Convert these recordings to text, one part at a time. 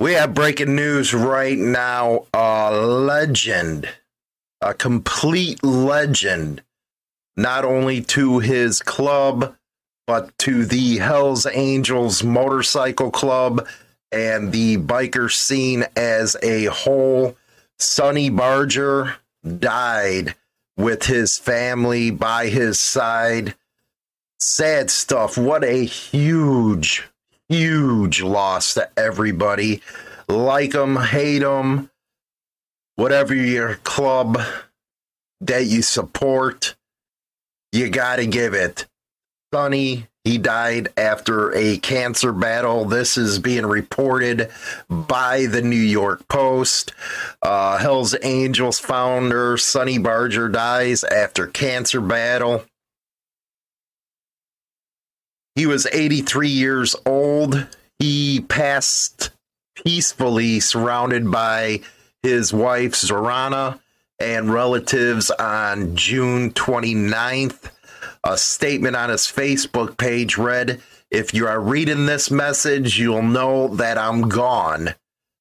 We have breaking news right now. A legend, a complete legend, not only to his club, but to the Hells Angels Motorcycle Club and the biker scene as a whole. Sonny Barger died with his family by his side. Sad stuff. What a huge, huge loss to everybody. Like them, hate them, whatever your club that you support, you got to give it. Sonny, he died after a cancer battle. This is being reported by the New York Post. Uh, Hell's Angels founder Sonny Barger dies after cancer battle. He was 83 years old. He passed peacefully, surrounded by his wife, Zorana, and relatives on June 29th. A statement on his Facebook page read If you are reading this message, you'll know that I'm gone.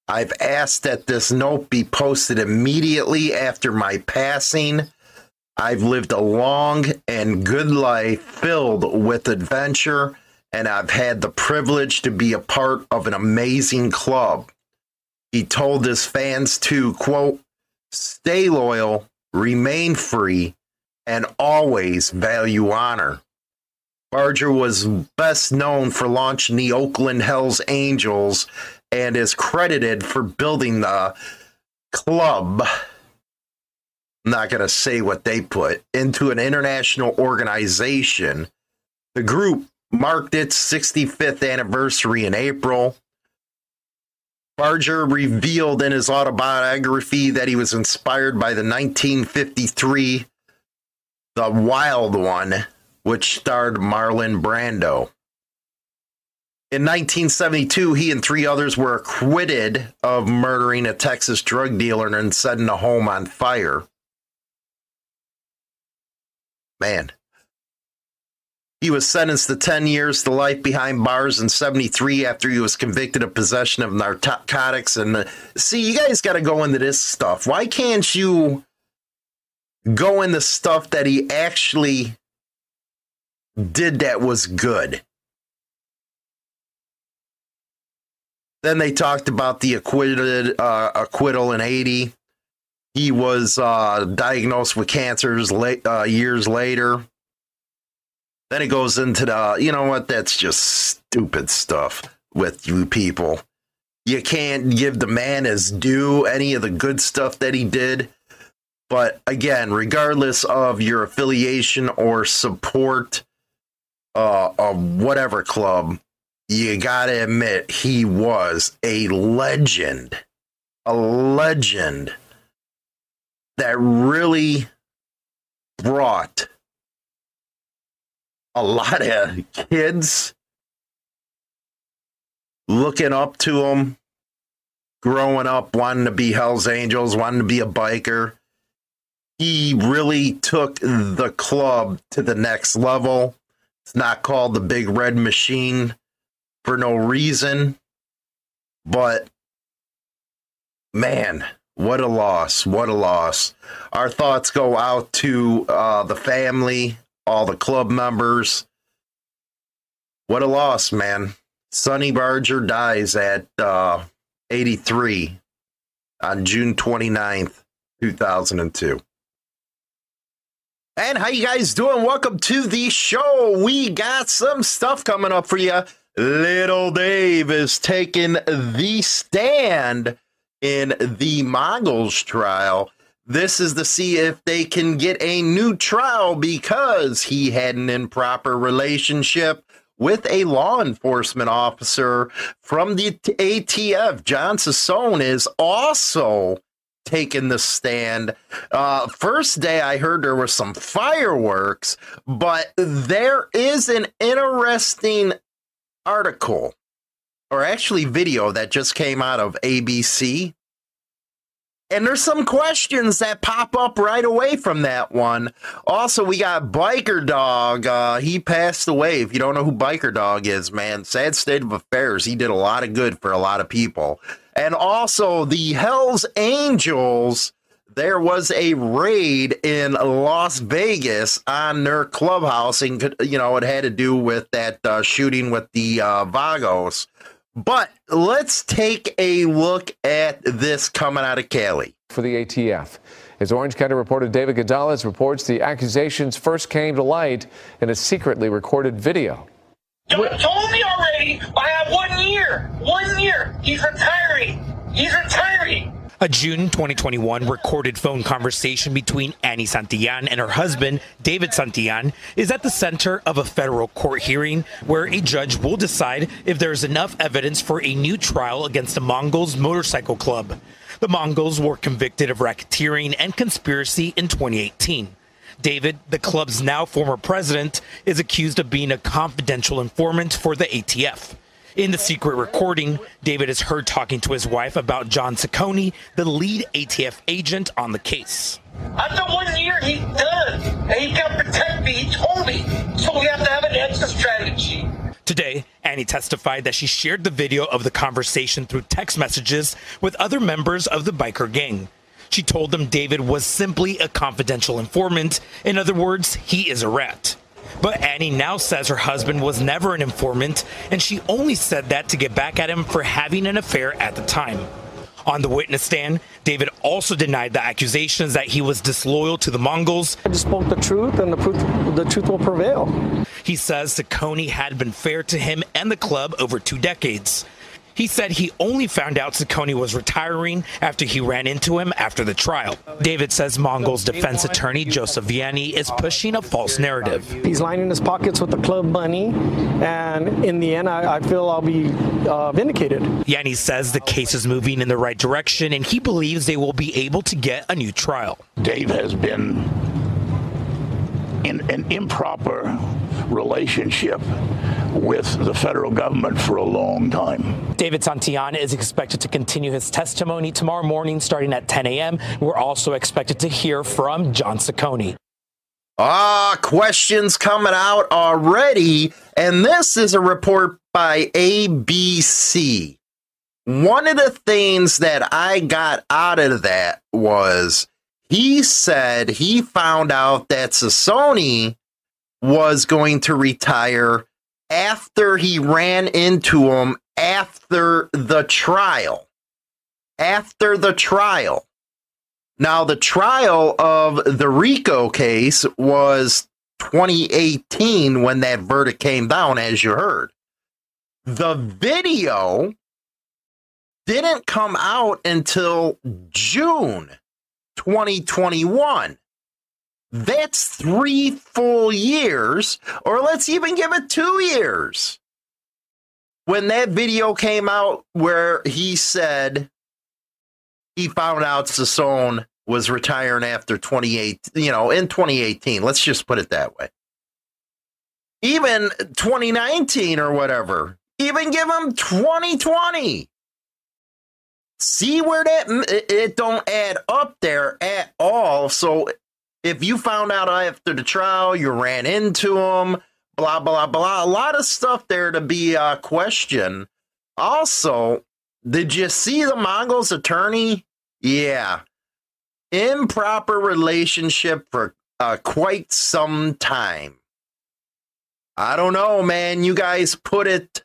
I've asked that this note be posted immediately after my passing. I've lived a long and good life filled with adventure, and I've had the privilege to be a part of an amazing club. He told his fans to, quote, stay loyal, remain free, and always value honor. Barger was best known for launching the Oakland Hells Angels and is credited for building the club. Not going to say what they put into an international organization. The group marked its 65th anniversary in April. Barger revealed in his autobiography that he was inspired by the 1953 The Wild One, which starred Marlon Brando. In 1972, he and three others were acquitted of murdering a Texas drug dealer and setting a home on fire. Man. He was sentenced to 10 years to life behind bars in 73 after he was convicted of possession of narcotics. And uh, see, you guys got to go into this stuff. Why can't you go into stuff that he actually did that was good? Then they talked about the acquitted uh, acquittal in 80. He was uh, diagnosed with cancers late, uh, years later. Then it goes into the, you know what? That's just stupid stuff with you people. You can't give the man his due, any of the good stuff that he did. But again, regardless of your affiliation or support uh, of whatever club, you gotta admit he was a legend. A legend that really brought a lot of kids looking up to him, growing up, wanting to be Hell's Angels, wanting to be a biker. He really took the club to the next level. It's not called the Big Red Machine for no reason, but man, what a loss! What a loss! Our thoughts go out to uh, the family, all the club members. What a loss, man! Sonny Barger dies at uh, 83 on June 29th, 2002. And how you guys doing? Welcome to the show. We got some stuff coming up for you. Little Dave is taking the stand in the Mongols trial. This is to see if they can get a new trial because he had an improper relationship with a law enforcement officer from the ATF. John Sassone is also taking the stand. Uh, first day I heard there was some fireworks, but there is an interesting article or actually video that just came out of ABC and there's some questions that pop up right away from that one. Also, we got Biker Dog. Uh, he passed away. If you don't know who Biker Dog is, man, sad state of affairs. He did a lot of good for a lot of people. And also the Hells Angels, there was a raid in Las Vegas on their clubhouse, and you know it had to do with that uh, shooting with the uh, Vagos. But let's take a look at this coming out of Cali for the ATF. As Orange County reporter David Gonzalez reports, the accusations first came to light in a secretly recorded video. You told me already. I have one year. One year. He's retiring. He's retiring. A June 2021 recorded phone conversation between Annie Santillan and her husband, David Santillan, is at the center of a federal court hearing where a judge will decide if there is enough evidence for a new trial against the Mongols Motorcycle Club. The Mongols were convicted of racketeering and conspiracy in 2018. David, the club's now former president, is accused of being a confidential informant for the ATF. In the secret recording, David is heard talking to his wife about John Ciccone, the lead ATF agent on the case. After one year, he's done. And he got protect me. He told me. So we have to have an exit strategy. Today, Annie testified that she shared the video of the conversation through text messages with other members of the biker gang. She told them David was simply a confidential informant. In other words, he is a rat. But Annie now says her husband was never an informant, and she only said that to get back at him for having an affair at the time. On the witness stand, David also denied the accusations that he was disloyal to the Mongols. I just spoke the truth, and the, truth, the truth will prevail. He says Ciccone had been fair to him and the club over two decades. He said he only found out Ciccone was retiring after he ran into him after the trial. David says Mongol's defense attorney, Joseph Yanny, is pushing a false narrative. He's lining his pockets with the club money, and in the end, I, I feel I'll be uh, vindicated. Yanny says the case is moving in the right direction, and he believes they will be able to get a new trial. Dave has been in an improper relationship with the federal government for a long time. David Santillan is expected to continue his testimony tomorrow morning starting at 10 a.m. We're also expected to hear from John Ciccone. Ah, questions coming out already. And this is a report by ABC. One of the things that I got out of that was he said he found out that Sony was going to retire after he ran into him after the trial. After the trial. Now, the trial of the Rico case was 2018 when that verdict came down, as you heard. The video didn't come out until June 2021. That's three full years, or let's even give it two years. When that video came out where he said he found out Sassone was retiring after 28, you know, in 2018. Let's just put it that way. Even 2019 or whatever, even give him 2020. See where that it don't add up there at all. So if you found out after the trial, you ran into him, blah, blah, blah. A lot of stuff there to be uh, questioned. Also, did you see the Mongols attorney? Yeah. Improper relationship for uh, quite some time. I don't know, man. You guys put it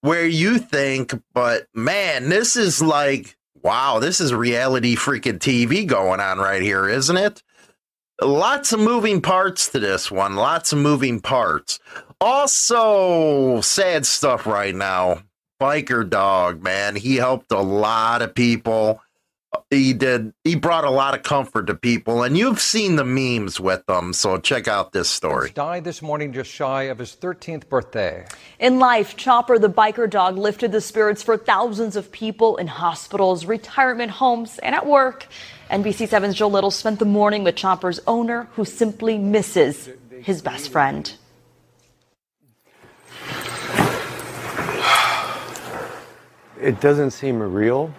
where you think, but man, this is like, wow, this is reality freaking TV going on right here, isn't it? Lots of moving parts to this one. Lots of moving parts. Also, sad stuff right now. Biker dog, man. He helped a lot of people. He did. He brought a lot of comfort to people, and you've seen the memes with them. So check out this story. Died this morning just shy of his 13th birthday. In life, Chopper the biker dog lifted the spirits for thousands of people in hospitals, retirement homes, and at work. NBC7's Joe Little spent the morning with Chopper's owner, who simply misses his best friend. It doesn't seem real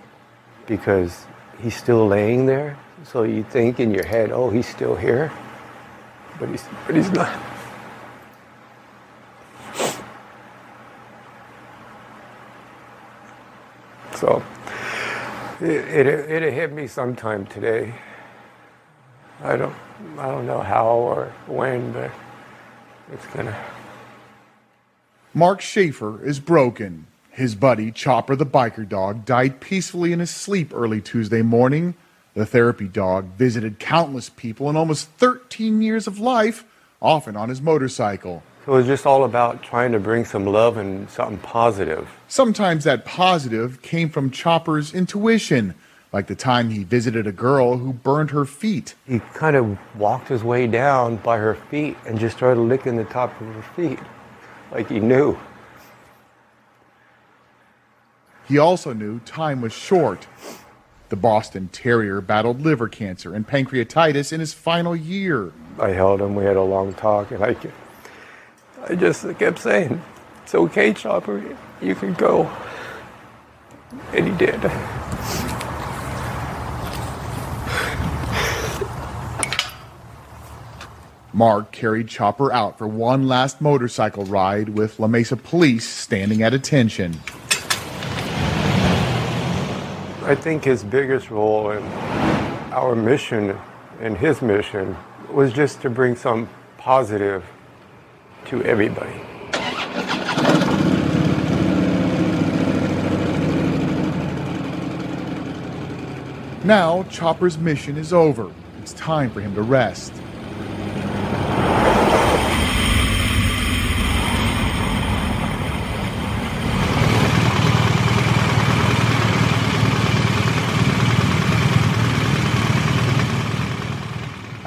because he's still laying there. So you think in your head, oh, he's still here, but he's, but he's not. So It, it, it hit me sometime today. I don't, I don't know how or when, but it's gonna. Mark Schaefer is broken. His buddy, Chopper the biker dog, died peacefully in his sleep early Tuesday morning. The therapy dog visited countless people in almost 13 years of life, often on his motorcycle. So it was just all about trying to bring some love and something positive. Sometimes that positive came from Chopper's intuition, like the time he visited a girl who burned her feet. He kind of walked his way down by her feet and just started licking the top of her feet, like he knew. He also knew time was short. The Boston Terrier battled liver cancer and pancreatitis in his final year. I held him, we had a long talk, and I, I just kept saying, It's okay, Chopper, you can go. And he did. Mark carried Chopper out for one last motorcycle ride with La Mesa police standing at attention. I think his biggest role in our mission and his mission was just to bring some positive to everybody. Now, Chopper's mission is over. It's time for him to rest.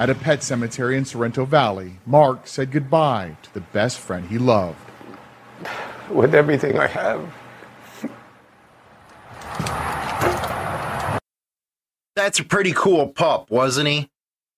At a pet cemetery in Sorrento Valley, Mark said goodbye to the best friend he loved. With everything I have, That's a pretty cool pup, wasn't he?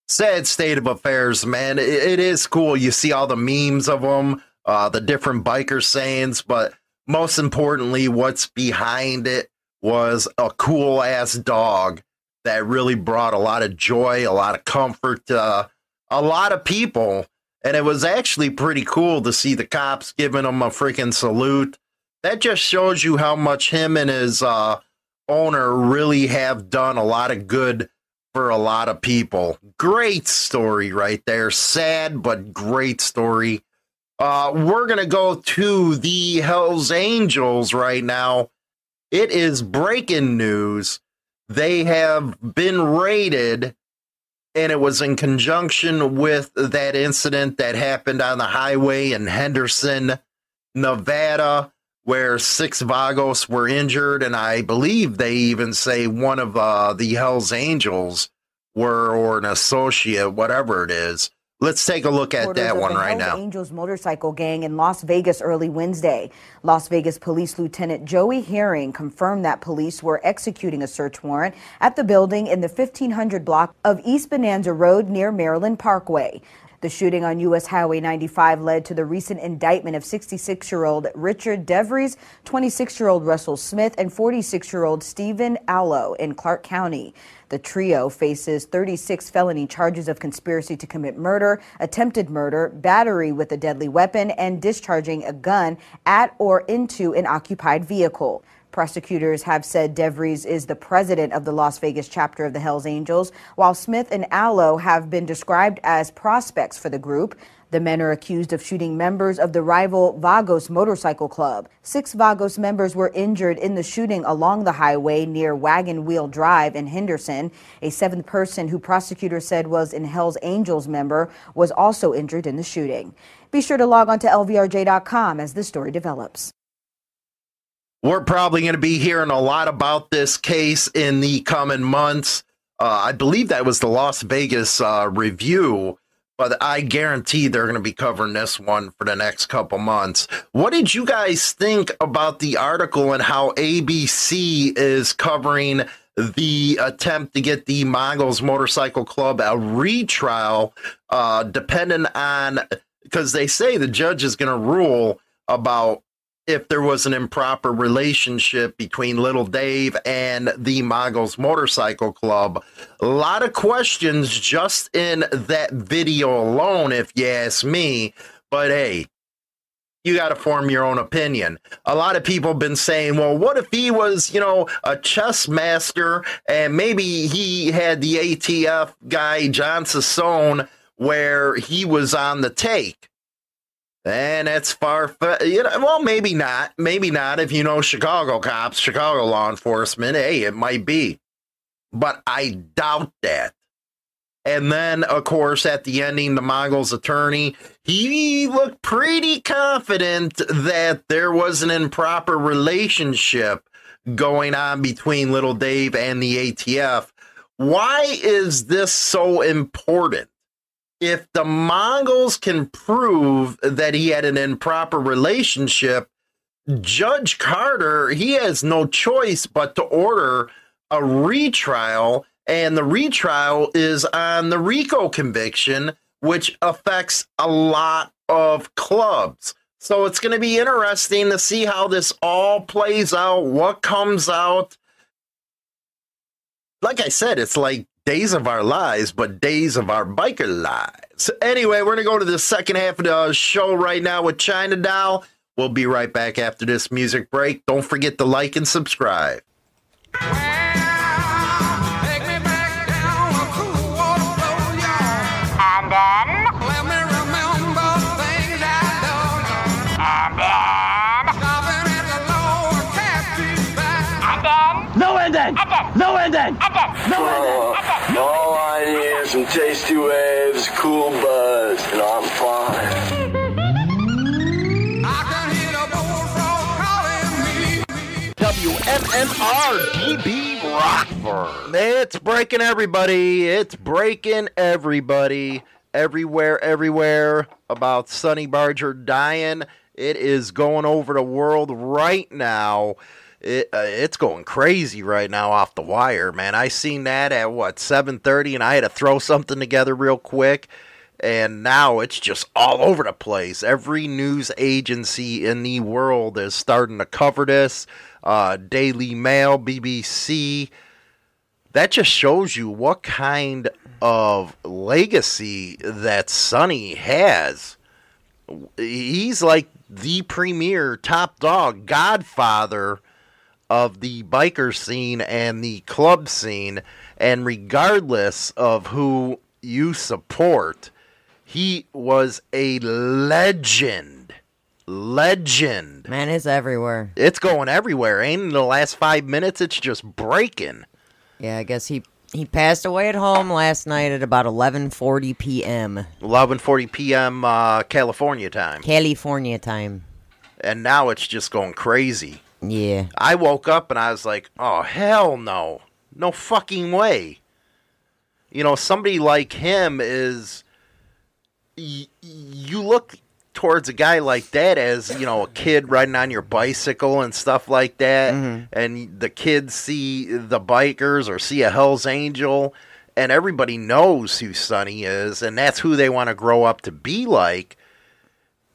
Sad state of affairs, man. It, it is cool. You see all the memes of them, uh, the different biker sayings, but most importantly, what's behind it was a cool ass dog that really brought a lot of joy, a lot of comfort to uh, a lot of people. And it was actually pretty cool to see the cops giving him a freaking salute. That just shows you how much him and his uh, owner really have done a lot of good for a lot of people. Great story right there. Sad, but great story. Uh, we're going to go to the Hells Angels right now. It is breaking news. They have been raided, and it was in conjunction with that incident that happened on the highway in Henderson, Nevada, where six Vagos were injured. And I believe they even say one of uh, the Hells Angels were, or an associate, whatever it is. Let's take a look at that one right now. Angels motorcycle gang in Las Vegas early Wednesday. Las Vegas Police Lieutenant Joey Herring confirmed that police were executing a search warrant at the building in the 1500 block of East Bonanza Road near Maryland Parkway. The shooting on U.S. Highway 95 led to the recent indictment of 66 year old Richard DeVries, 26 year old Russell Smith, and 46 year old Stephen Allo in Clark County. The trio faces 36 felony charges of conspiracy to commit murder, attempted murder, battery with a deadly weapon, and discharging a gun at or into an occupied vehicle. Prosecutors have said DeVries is the president of the Las Vegas chapter of the Hells Angels, while Smith and Allo have been described as prospects for the group. The men are accused of shooting members of the rival Vagos Motorcycle Club. Six Vagos members were injured in the shooting along the highway near Wagon Wheel Drive in Henderson. A seventh person who prosecutors said was an Hells Angels member was also injured in the shooting. Be sure to log on to LVRJ.com as this story develops. We're probably going to be hearing a lot about this case in the coming months. Uh, I believe that was the Las Vegas uh, review but I guarantee they're going to be covering this one for the next couple months. What did you guys think about the article and how ABC is covering the attempt to get the Mongols Motorcycle Club a retrial, uh, depending on because they say the judge is going to rule about if there was an improper relationship between Little Dave and the Mongols Motorcycle Club. A lot of questions just in that video alone, if you ask me. But hey, you got to form your own opinion. A lot of people have been saying, well, what if he was, you know, a chess master and maybe he had the ATF guy, John Sassone, where he was on the take? And that's far, you know, well, maybe not. Maybe not. If you know Chicago cops, Chicago law enforcement, hey, it might be. But I doubt that. And then, of course, at the ending, the Mongols attorney, he looked pretty confident that there was an improper relationship going on between Little Dave and the ATF. Why is this so important? If the Mongols can prove that he had an improper relationship, Judge Carter, he has no choice but to order a retrial and the retrial is on the RICO conviction, which affects a lot of clubs. So it's going to be interesting to see how this all plays out, what comes out. Like I said, it's like days of our lives, but days of our biker lives. Anyway, we're going to go to the second half of the uh, show right now with China Doll. We'll be right back after this music break. Don't forget to like and subscribe. No ending! No ending! No ending! Some tasty waves, cool buzz, and I'm fine. WMMR DB Rockford. It's breaking everybody. It's breaking everybody. Everywhere, everywhere about Sonny Barger dying. It is going over the world right now. It, uh, it's going crazy right now off the wire, man. I seen that at what 7:30 and I had to throw something together real quick and now it's just all over the place. Every news agency in the world is starting to cover this. Uh, Daily Mail, BBC. That just shows you what kind of legacy that Sonny has. He's like the premier top dog, godfather of the biker scene and the club scene. And regardless of who you support, he was a legend. Legend. Man, it's everywhere. It's going everywhere. Ain't in the last five minutes, it's just breaking. Yeah, I guess he he passed away at home last night at about 11:40 p.m. 11:40 p.m. Uh, California time. California time. And now it's just going crazy. Yeah. I woke up and I was like, "Oh hell no. No fucking way." You know, somebody like him is y- you look towards a guy like that as you know a kid riding on your bicycle and stuff like that Mm-hmm. and the kids see the bikers or see a hell's angel and everybody knows who sonny is and that's who they want to grow up to be like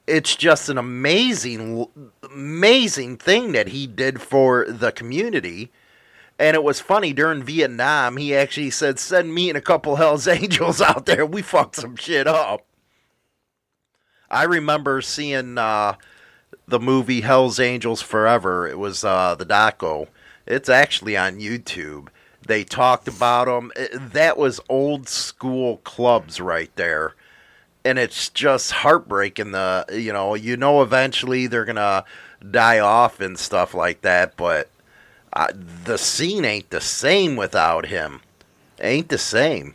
it's just an amazing amazing thing that he did for the community and it was funny during Vietnam. He actually said, "Send me and a couple Hell's Angels out there. We fucked some shit up." I remember seeing uh, the movie Hell's Angels Forever. It was uh, the doco. It's actually on YouTube. They talked about them. That was old school clubs right there, and it's just heartbreaking. The you know you know eventually they're gonna die off and stuff like that, but uh, the scene ain't the same without him. Ain't the same.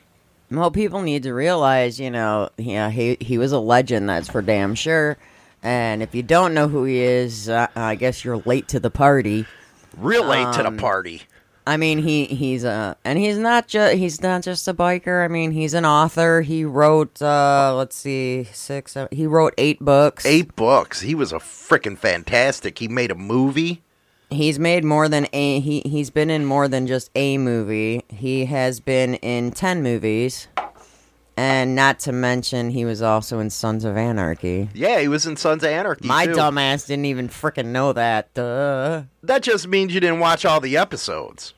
Well, people need to realize, you know, yeah, he he was a legend. That's for damn sure. And if you don't know who he is, uh, I guess you're late to the party. Real late to the Um, party. I mean, he he's a and he's not just he's not just a biker. I mean, he's an author. He wrote uh let's see six. Seven, he wrote eight books. Eight books. He was a freaking fantastic. He made a movie. He's made more than a he he's been in more than just a movie. He has been in 10 movies. And not to mention he was also in Sons of Anarchy. Yeah, he was in Sons of Anarchy. My too. dumbass didn't even freaking know that. Duh. That just means you didn't watch all the episodes.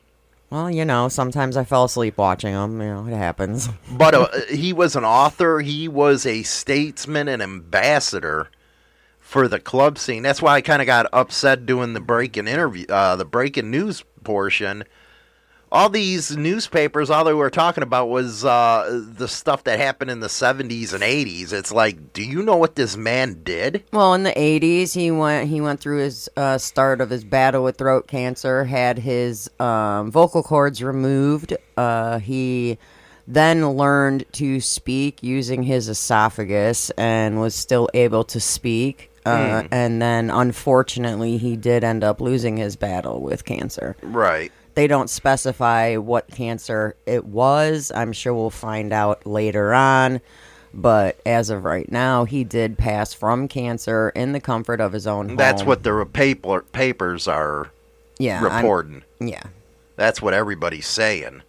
Well, you know, sometimes I fell asleep watching them. You know, it happens. But uh, he was an author. He was a statesman and ambassador for the club scene. That's why I kind of got upset doing the breaking interview, uh, the breaking news portion. All these newspapers, all they were talking about was uh, the stuff that happened in the 70s and 80s. It's like, do you know what this man did? Well, in the '80s, he went he went through his uh, start of his battle with throat cancer, had his um, vocal cords removed. Uh, he then learned to speak using his esophagus and was still able to speak. Uh, Hmm. And then, unfortunately, he did end up losing his battle with cancer. Right. They don't specify what cancer it was. I'm sure we'll find out later on. But as of right now, he did pass from cancer in the comfort of his own home. That's what the paper, papers are Yeah, I'm- reporting. yeah. That's what everybody's saying.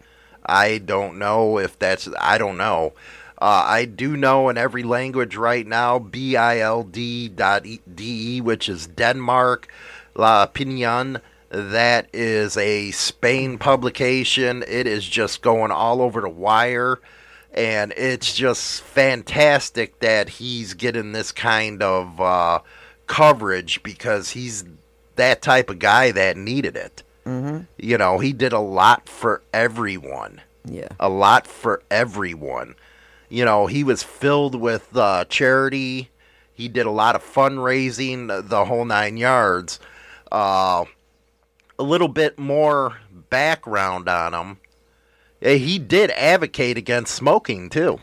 I don't know if that's. I don't know. Uh, I do know in every language right now, BILD dot E- DE, which is Denmark, La Opinion. That is a Spain publication. It is just going all over the wire. And it's just fantastic that he's getting this kind of uh, coverage because he's that type of guy that needed it. Mm-hmm. You know, he did a lot for everyone. Yeah. A lot for everyone. You know, he was filled with uh, charity. He did a lot of fundraising, the- whole nine yards. Uh, a little bit more background on him. He did advocate against smoking, too.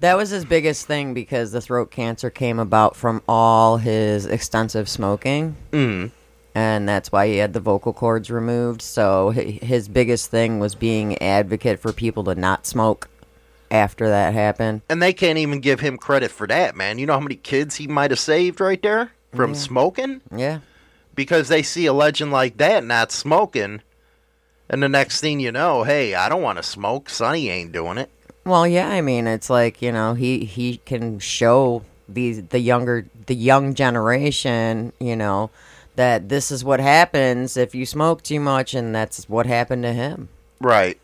That was his biggest thing because the throat cancer came about from all his extensive smoking. Mm. And that's why he had the vocal cords removed. So his biggest thing was being advocate for people to not smoke after that happened. And they can't even give him credit for that, man. You know how many kids he might have saved right there from Yeah. smoking? Yeah. Because they see a legend like that not smoking, and the next thing you know, hey, I don't want to smoke. Sonny ain't doing it. Well, yeah, I mean, it's like you know, he he can show these the younger the young generation, you know, that this is what happens if you smoke too much, and that's what happened to him. Right.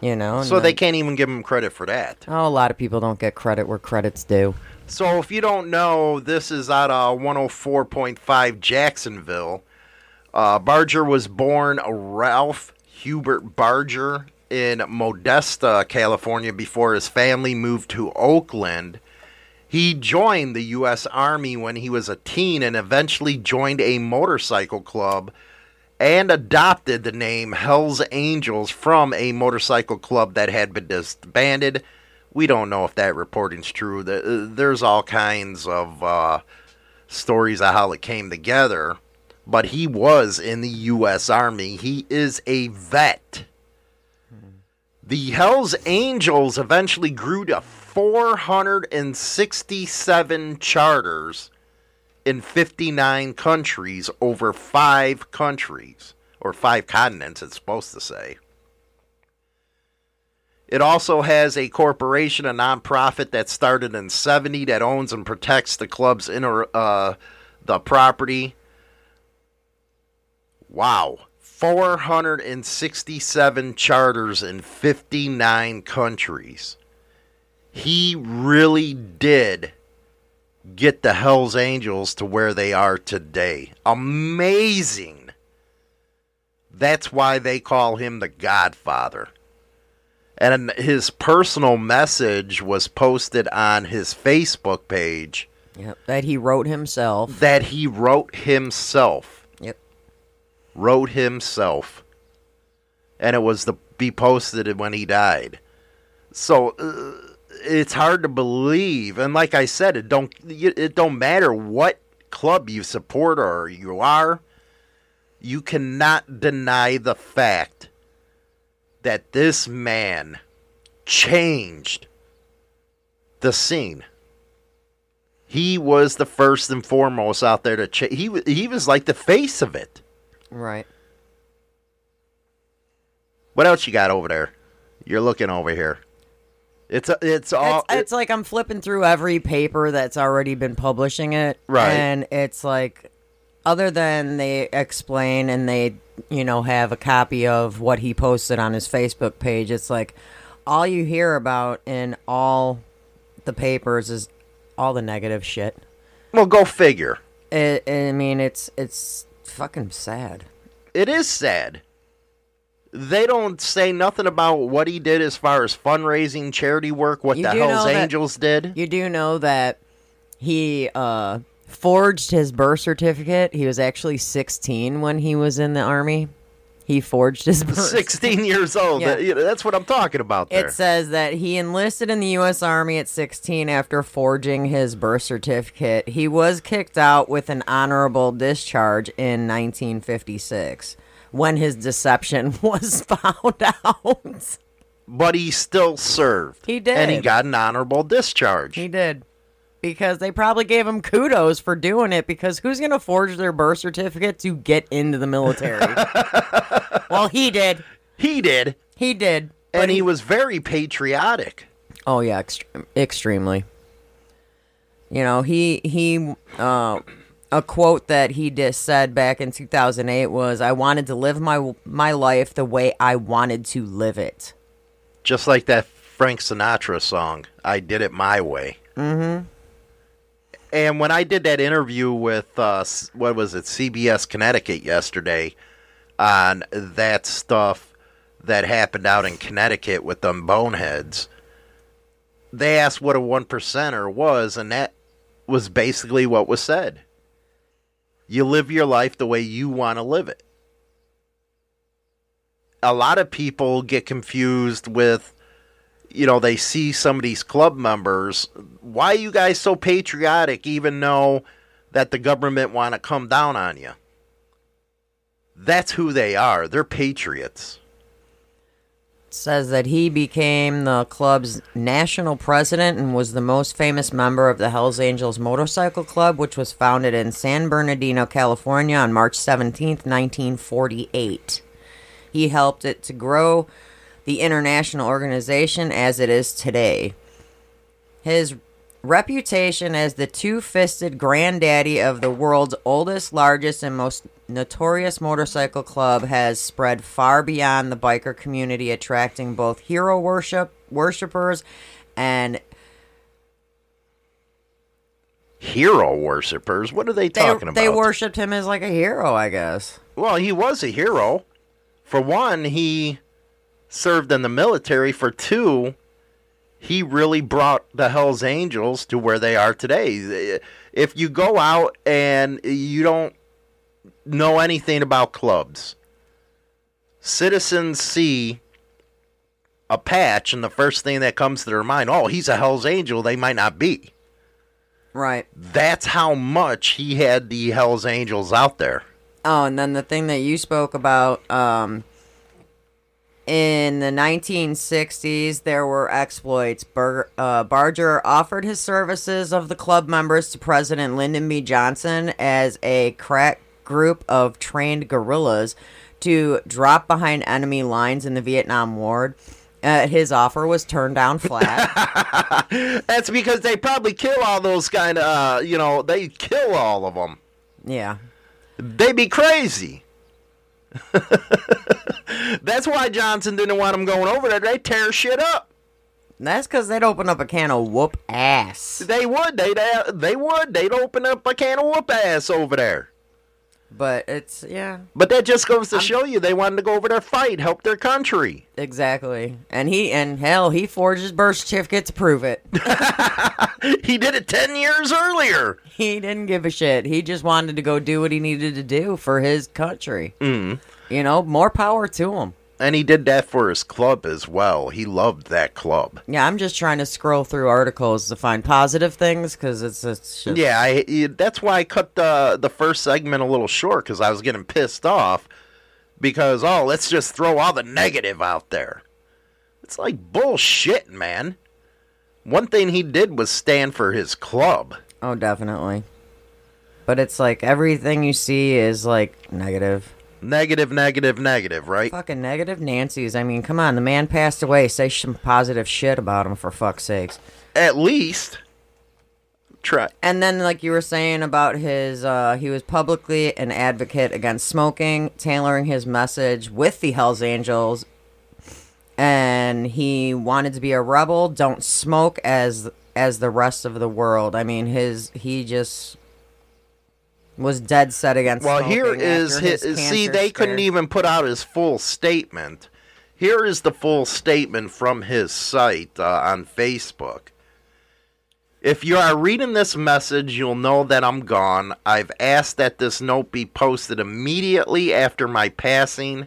You know, So they can't even give him credit for that. Oh, a lot of people don't get credit where credit's due. So if you don't know, this is out of 104.5 Jacksonville. Uh, Barger was born Ralph Hubert Barger in Modesto, California, before his family moved to Oakland. He joined the U.S. Army when he was a teen and eventually joined a motorcycle club and adopted the name Hells Angels from a motorcycle club that had been disbanded. We don't know if that reporting's true. There's all kinds of uh, stories of how it came together, but he was in the U.S. Army. He is a vet. The Hells Angels eventually grew to 467 charters in 59 countries over five countries, or five continents, it's supposed to say. It also has a corporation, a nonprofit that started in 70 that owns and protects the club's inner uh, the property. Wow. 467 charters in 59 countries. He really did get the Hells Angels to where they are today. Amazing. That's why they call him the Godfather. And his personal message was posted on his Facebook page Yep. That he wrote himself. that he wrote himself. Yep. Wrote himself. And it was to be posted when he died. So uh, it's hard to believe. And like I said, it don't it don't matter what club you support or you are. You cannot deny the fact that this man changed the scene. He was the first and foremost out there to cha- he he was like the face of it. Right. What else you got over there? You're looking over here. It's a, it's all it's, it's like I'm flipping through every paper that's already been publishing it. Right. And it's like, other than they explain and they, you know, have a copy of what he posted on his Facebook page, it's like all you hear about in all the papers is all the negative shit. Well, go figure. It, I mean, it's it's fucking sad. It is sad. They don't say nothing about what he did as far as fundraising, charity work, what You the Hell's that- Angels did. You do know that he uh, forged his birth certificate. He was actually 16 when he was in the army. He forged his birth 16 years old. Yeah. That- that's what I'm talking about there. It says that he enlisted in the U.S. Army at 16 after forging his birth certificate. He was kicked out with an honorable discharge in 1956 when his deception was found out. but he still served. He did. And he got an honorable discharge. He did. Because they probably gave him kudos for doing it because who's going to forge their birth certificate to get into the military? well, he did. He did. He did. and he was very patriotic. Oh yeah, ext- extremely. You know, he he uh, a quote that he just said back in 2008 was I wanted to live my my life the way I wanted to live it. Just like that Frank Sinatra song, I Did It My Way. Mhm. And when I did that interview with, uh, what was it, CBS Connecticut yesterday on that stuff that happened out in Connecticut with them boneheads, they asked what a one percenter was, and that was basically what was said. You live your life the way you want to live it. A lot of people get confused with you know, they see some of these club members. Why you guys so patriotic, even though that the government want to come down on you? That's who they are. They're patriots. says that he became the club's national president and was the most famous member of the Hells Angels Motorcycle Club, which was founded in San Bernardino, California on March 17th, 1948. He helped it to grow the international organization as it is today. His reputation as the two fisted granddaddy of the world's oldest, largest, and most notorious motorcycle club has spread far beyond the biker community, attracting both hero worship worshippers and Hero worshippers. What are they talking they about? They worshipped him as like a hero, I guess. well, he was a hero. For one, he served in the military. For two, he really brought the Hells Angels to where they are today. If you go out and you don't know anything about clubs, citizens see a patch, and the first thing that comes to their mind, oh, he's a Hells Angel. They might not be. Right. That's how much he had the Hells Angels out there. Oh, and then the thing that you spoke about, um, in the 1960s, there were exploits. Bar- uh, Barger offered his services of the club members to President Lyndon B. Johnson as a crack group of trained guerrillas to drop behind enemy lines in the Vietnam War. Uh, his offer was turned down flat. That's because they probably kill all those kind of, uh, you know, they kill all of them. yeah. They be crazy. That's why Johnson didn't want them going over there. They tear shit up. That's because they'd open up a can of whoop ass. They would. They they would. They'd open up a can of whoop ass over there. But it's, yeah. But that just goes to show you they wanted to go over there, fight, help their country. Exactly. And he and hell, he forged his birth certificate to prove it. he did it 10 years earlier. He didn't give a shit. He just wanted to go do what he needed to do for his country. Mm. You know, more power to him. And he did that for his club as well. He loved that club. Yeah, I'm just trying to scroll through articles to find positive things because it's, it's just. Yeah, I, that's why I cut the the first segment a little short because I was getting pissed off because oh, let's just throw all the negative out there. It's like bullshit, man. One thing he did was stand for his club. Oh, definitely. But it's like everything you see is like negative. Negative, negative, negative, right? Fucking negative Nancy's. I mean, come on. The man passed away. Say some positive shit about him for fuck's sakes. At least try. And then, like you were saying about his, uh, he was publicly an advocate against smoking, tailoring his message with the Hells Angels, and he wanted to be a rebel. Don't smoke as as the rest of the world. I mean, his he just Was dead set against. Well, here is his. his see, they couldn't even put out his full statement. Here is the full statement from his site uh, on Facebook. If you are reading this message, you'll know that I'm gone. I've asked that this note be posted immediately after my passing.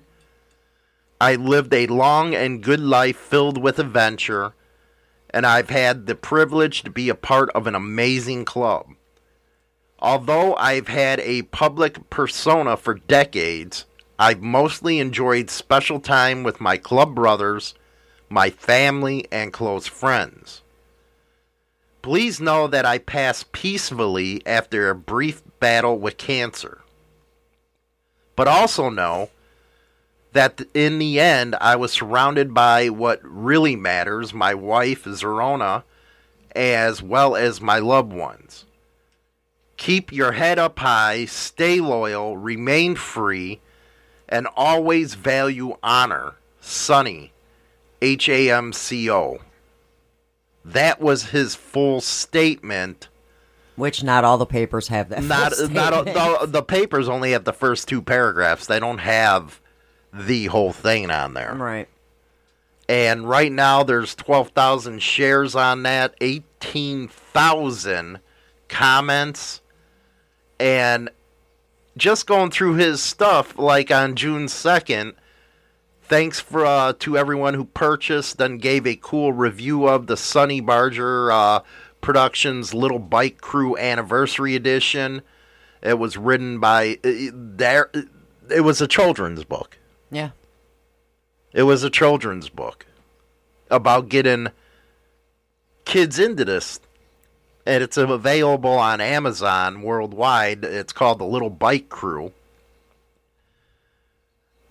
I lived a long and good life filled with adventure, and I've had the privilege to be a part of an amazing club. Although I've had a public persona for decades, I've mostly enjoyed special time with my club brothers, my family, and close friends. Please know that I passed peacefully after a brief battle with cancer. But also know that in the end, I was surrounded by what really matters my wife, Zorana, as well as my loved ones. Keep your head up high, stay loyal, remain free, and always value honor. Sonny, H A M C O. That was his full statement. Which not all the papers have that. Not, not the, the papers only have the first two paragraphs. They don't have the whole thing on there. Right. And right now there's 12,000 shares on that, 18,000 comments and just going through his stuff like on June 2nd thanks for uh, to everyone who purchased and gave a cool review of the Sonny Barger uh, Productions Little Bike Crew Anniversary Edition. It was written by uh, there. It was a children's book. Yeah. It was a children's book about getting kids into this. And it's available on Amazon worldwide. It's called The Little Bike Crew.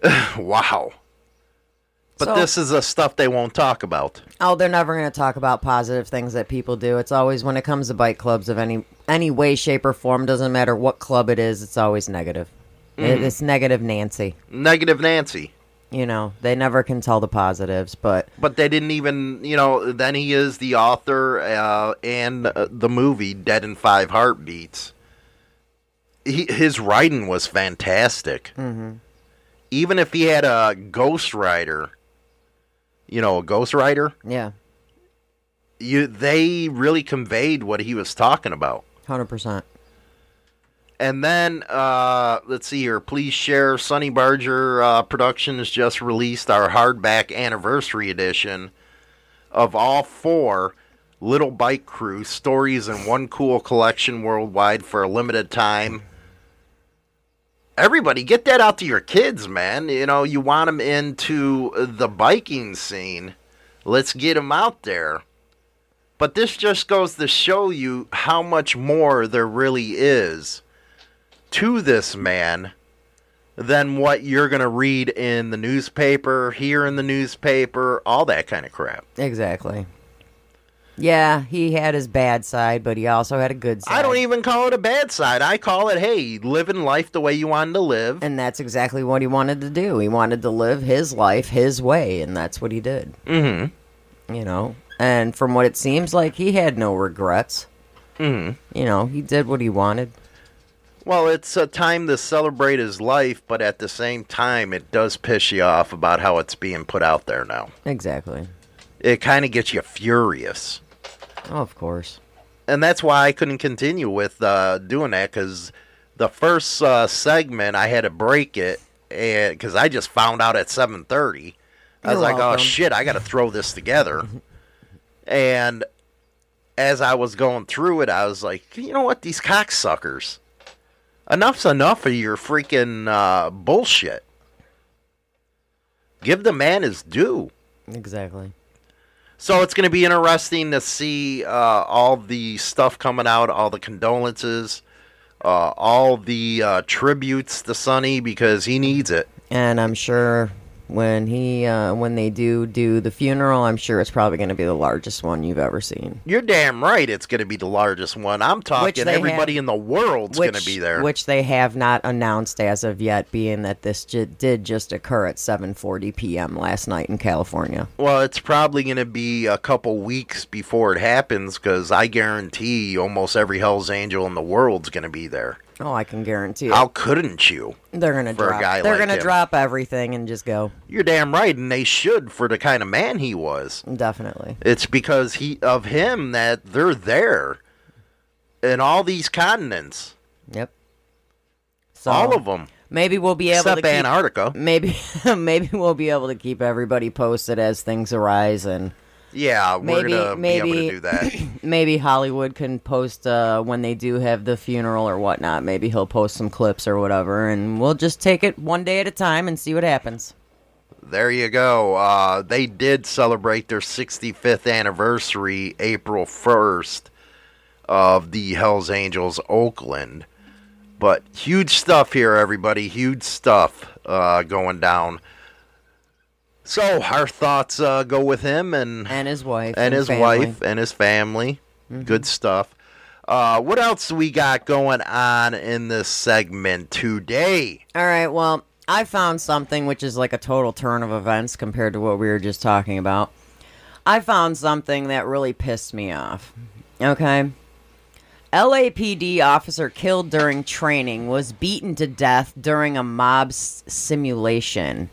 wow. But So- this is the stuff they won't talk about. Oh, they're never going to talk about positive things that people do. It's always when it comes to bike clubs of any any way, shape, or form. Doesn't matter what club it is. It's always negative. Mhm. it's negative Nancy. Negative Nancy. You know, they never can tell the positives, but But they didn't even, you know, then he is the author uh, and uh, the movie Dead in Five Heartbeats. He, his writing was fantastic. Mhm. Even if he had a ghostwriter, you know, a ghostwriter, yeah, you they really conveyed what he was talking about. hundred percent. And then uh, let's see here. Please share. Sonny Barger uh, Productions just released our hardback anniversary edition of all four Little Bike Crew stories in one cool collection worldwide for a limited time. Everybody, get that out to your kids, man. You know, you want them into the biking scene. Let's get them out there. But this just goes to show you how much more there really is to this man than what you're going to read in the newspaper, hear in the newspaper, all that kind of crap. Exactly. Yeah, he had his bad side, but he also had a good side. I don't even call it a bad side. I call it, hey, living life the way you wanted to live. And that's exactly what he wanted to do. He wanted to live his life his way, and that's what he did. Mm-hmm. You know, and from what it seems like, he had no regrets. Mm-hmm. You know, he did what he wanted. Well, it's a time to celebrate his life, but at the same time, it does piss you off about how it's being put out there now. Exactly. It kind of gets you furious. Oh, of course. and that's why I couldn't continue with uh, doing that because the first uh, segment I had to break it and because I just found out at seven thirty. I was You're like, "Oh shit, I got to throw this together." and as I was going through it, I was like, "You know what? These cocksuckers, enough's enough of your freaking uh, bullshit. Give the man his due." Exactly. So it's going to be interesting to see uh, all the stuff coming out, all the condolences, uh, all the uh, tributes to Sonny because he needs it. And I'm sure when he uh, when they do do the funeral, I'm sure it's probably going to be the largest one you've ever seen. You're damn right. It's going to be the largest one. I'm talking everybody have- in the world's going to be there. Which they have not announced as of yet, being that this ju- did just occur at 7:40 p.m. last night in California. well, it's probably going to be a couple weeks before it happens because I guarantee almost every Hell's Angel in the world's going to be there. Oh, I can guarantee it. How couldn't you? They're gonna for a drop. guy They're like gonna him? drop everything and just go. You're damn right, and they should for the kind of man he was. Definitely. It's because he of him that they're there in all these continents. Yep. So all of them. Maybe we'll be able Except to keep, Antarctica. Maybe maybe we'll be able to keep everybody posted as things arise and Yeah, we're maybe gonna maybe be able to do that. maybe Hollywood can post uh, when they do have the funeral or whatnot. Maybe he'll post some clips or whatever, and we'll just take it one day at a time and see what happens. There you go. Uh, they did celebrate their 65th anniversary April 1st of the Hells Angels Oakland. But huge stuff here, everybody. Huge stuff uh, going down. So our thoughts uh, go with him and and his wife and, and his family. wife and his family. Mhm. Good stuff. Uh, what else we got going on in this segment today? All right, well, I found something which is like a total turn of events compared to what we were just talking about. I found something that really pissed me off. Okay. LAPD officer killed during training was beaten to death during a mob s- simulation.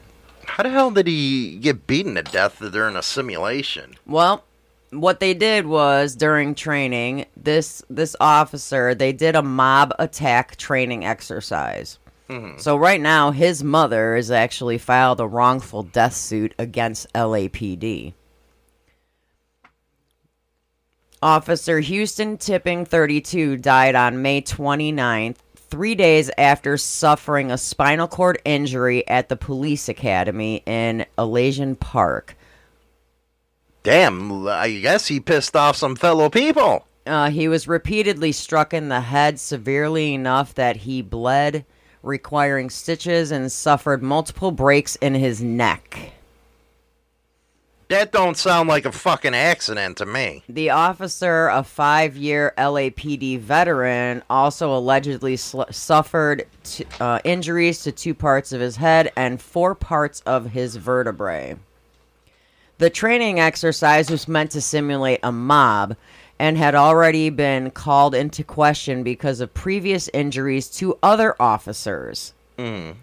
How the hell did he get beaten to death during a simulation? Well, what they did was during training, this this officer, they did a mob attack training exercise. Mhm. So right now his mother has actually filed a wrongful death suit against LAPD. Officer Houston Tipping 32 died on May 29th, 3 days after suffering a spinal cord injury at the police academy in Elysian Park. Damn, I guess he pissed off some fellow people. Uh, he was repeatedly struck in the head severely enough that he bled, requiring stitches, and suffered multiple breaks in his neck. That don't sound like a fucking accident to me. The officer, a five year LAPD veteran, also allegedly sl- suffered t- uh, injuries to two parts of his head and four parts of his vertebrae. The training exercise was meant to simulate a mob and had already been called into question because of previous injuries to other officers. Mm.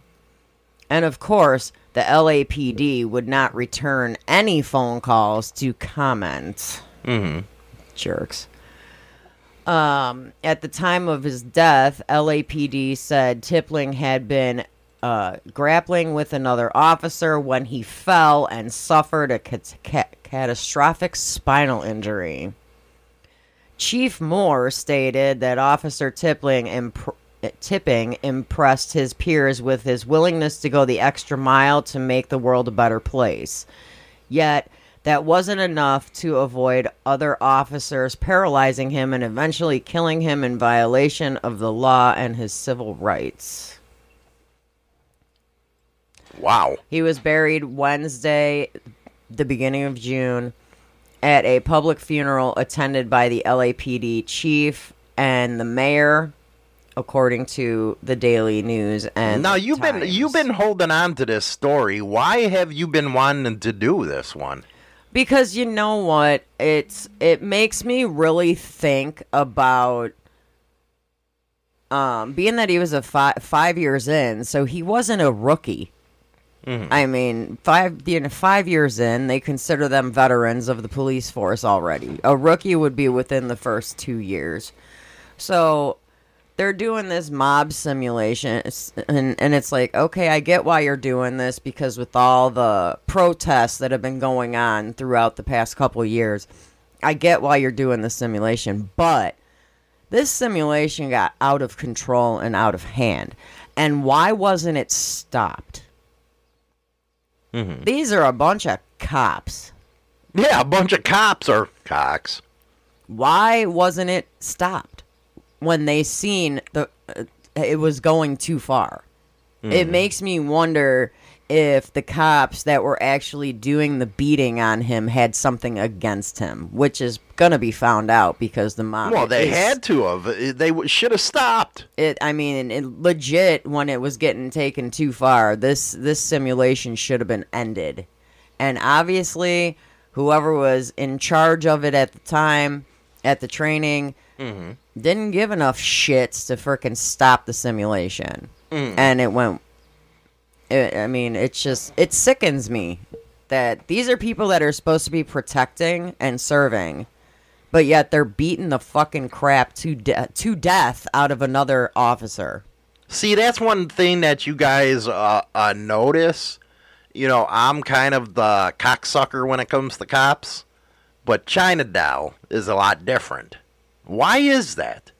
And of course, the LAPD would not return any phone calls to comment. Mm-hmm. Jerks. Um, at the time of his death, LAPD said Tipling had been uh, grappling with another officer when he fell and suffered a cat- ca- catastrophic spinal injury. Chief Moore stated that Officer Tipling imp- Tipping impressed his peers with his willingness to go the extra mile to make the world a better place. Yet, that wasn't enough to avoid other officers paralyzing him and eventually killing him in violation of the law and his civil rights. Wow. He was buried Wednesday, the beginning of June, at a public funeral attended by the LAPD chief and the mayor, according to the Daily News. And now you've been you've been holding on to this story. Why have you been wanting to do this one? because you know what it's it makes me really think about um being that he was a five five years in so he wasn't a rookie i mean five you know, five years in they consider them veterans of the police force already a rookie would be within the first two years so they're doing this mob simulation and and it's like okay I get why you're doing this because with all the protests that have been going on throughout the past couple years I get why you're doing the simulation but this simulation got out of control and out of hand and why wasn't it stopped Mm-hmm. these are a bunch of cops Yeah, a bunch of cops or cocks. why wasn't it stopped when they seen the uh, it was going too far it Mhm. makes me wonder if the cops that were actually doing the beating on him had something against him which is gonna be found out because the mom Well, they is- had to have. They w- should have stopped. it i mean it legit when it was getting taken too far this this simulation should have been ended and obviously whoever was in charge of it at the time at the training Mhm. didn't give enough shits to frickin' stop the simulation, Mm. and it went. It, I mean, it's just it sickens me that these are people that are supposed to be protecting and serving, but yet they're beating the fucking crap to de- to death out of another officer. See, that's one thing that you guys uh, uh, notice. You know, I'm kind of the cocksucker when it comes to cops, but China Doll is a lot different. Why is that?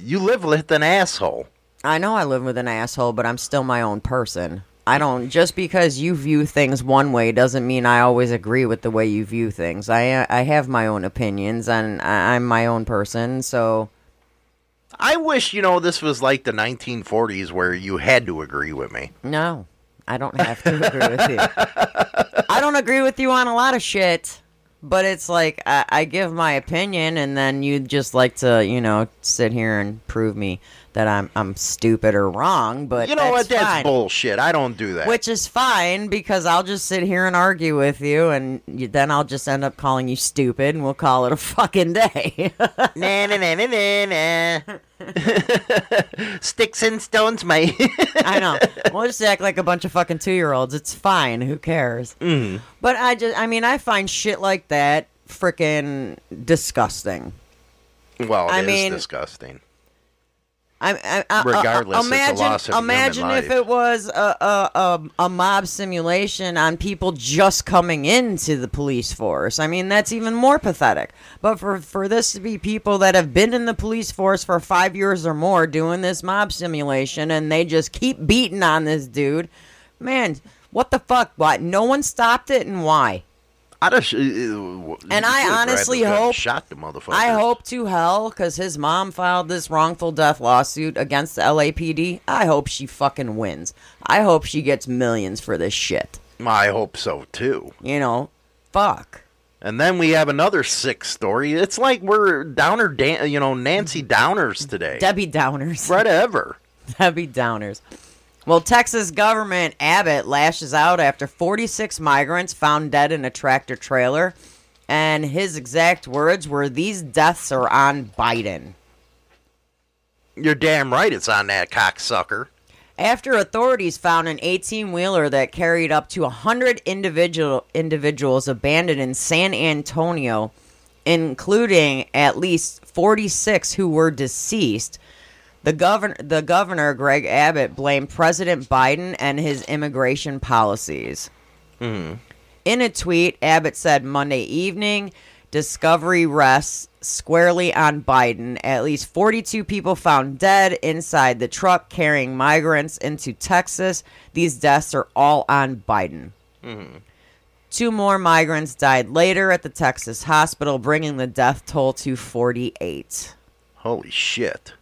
You live with an asshole. I know I live with an asshole, but I'm still my own person. I don't just because you view things one way doesn't mean I always agree with the way you view things. I I have my own opinions and I, I'm my own person, so I wish, you know, this was like the 1940s where you had to agree with me. no, I don't have to agree with you. I don't agree with you on a lot of shit, but it's like I, I give my opinion, and then you just like to, you know, sit here and prove me that I'm I'm stupid or wrong. But you know what? that's That's fine. bullshit. I don't do that. Which is fine because I'll just sit here and argue with you, and you, then I'll just end up calling you stupid, and we'll call it a fucking day. nah, nah, nah, nah, nah. Sticks and stones, mate. I know. We'll just act like a bunch of fucking two year olds. It's fine. Who cares? Mm. But I just, I mean, I find shit like that freaking disgusting. Well, it I is mean- disgusting. I, I, I, Regardless, it's a imagine, loss of human imagine if life. it was a, a, a, a mob simulation on people just coming into the police force. I mean, that's even more pathetic. But for, for this to be people that have been in the police force for five years or more doing this mob simulation and they just keep beating on this dude, man, what the fuck? What? No one stopped it and why? I just, uh, uh, And I honestly hope shot the motherfucker. I hope to hell because his mom filed this wrongful death lawsuit against the LAPD. I hope she fucking wins. I hope she gets millions for this shit. I hope so too. You know, fuck. And then we have another sick story. It's like we're downer, Dan- you know, Nancy Downers today. Debbie Downers. Whatever. Debbie Downers. Well, Texas government Abbott lashes out after 46 migrants found dead in a tractor trailer. And his exact words were, These deaths are on Biden. You're damn right. It's on that cocksucker. After authorities found an 18 wheeler that carried up to 100 individual individuals abandoned in San Antonio, including at least 46 who were deceased, the governor, the governor Greg Abbott blamed President Biden and his immigration policies. Hmm. In a tweet, Abbott said Monday evening, Discovery rests squarely on Biden. At least 42 people found dead inside the truck carrying migrants into Texas. These deaths are all on Biden. Hmm. Two more migrants died later at the Texas hospital, bringing the death toll to 48. Holy shit.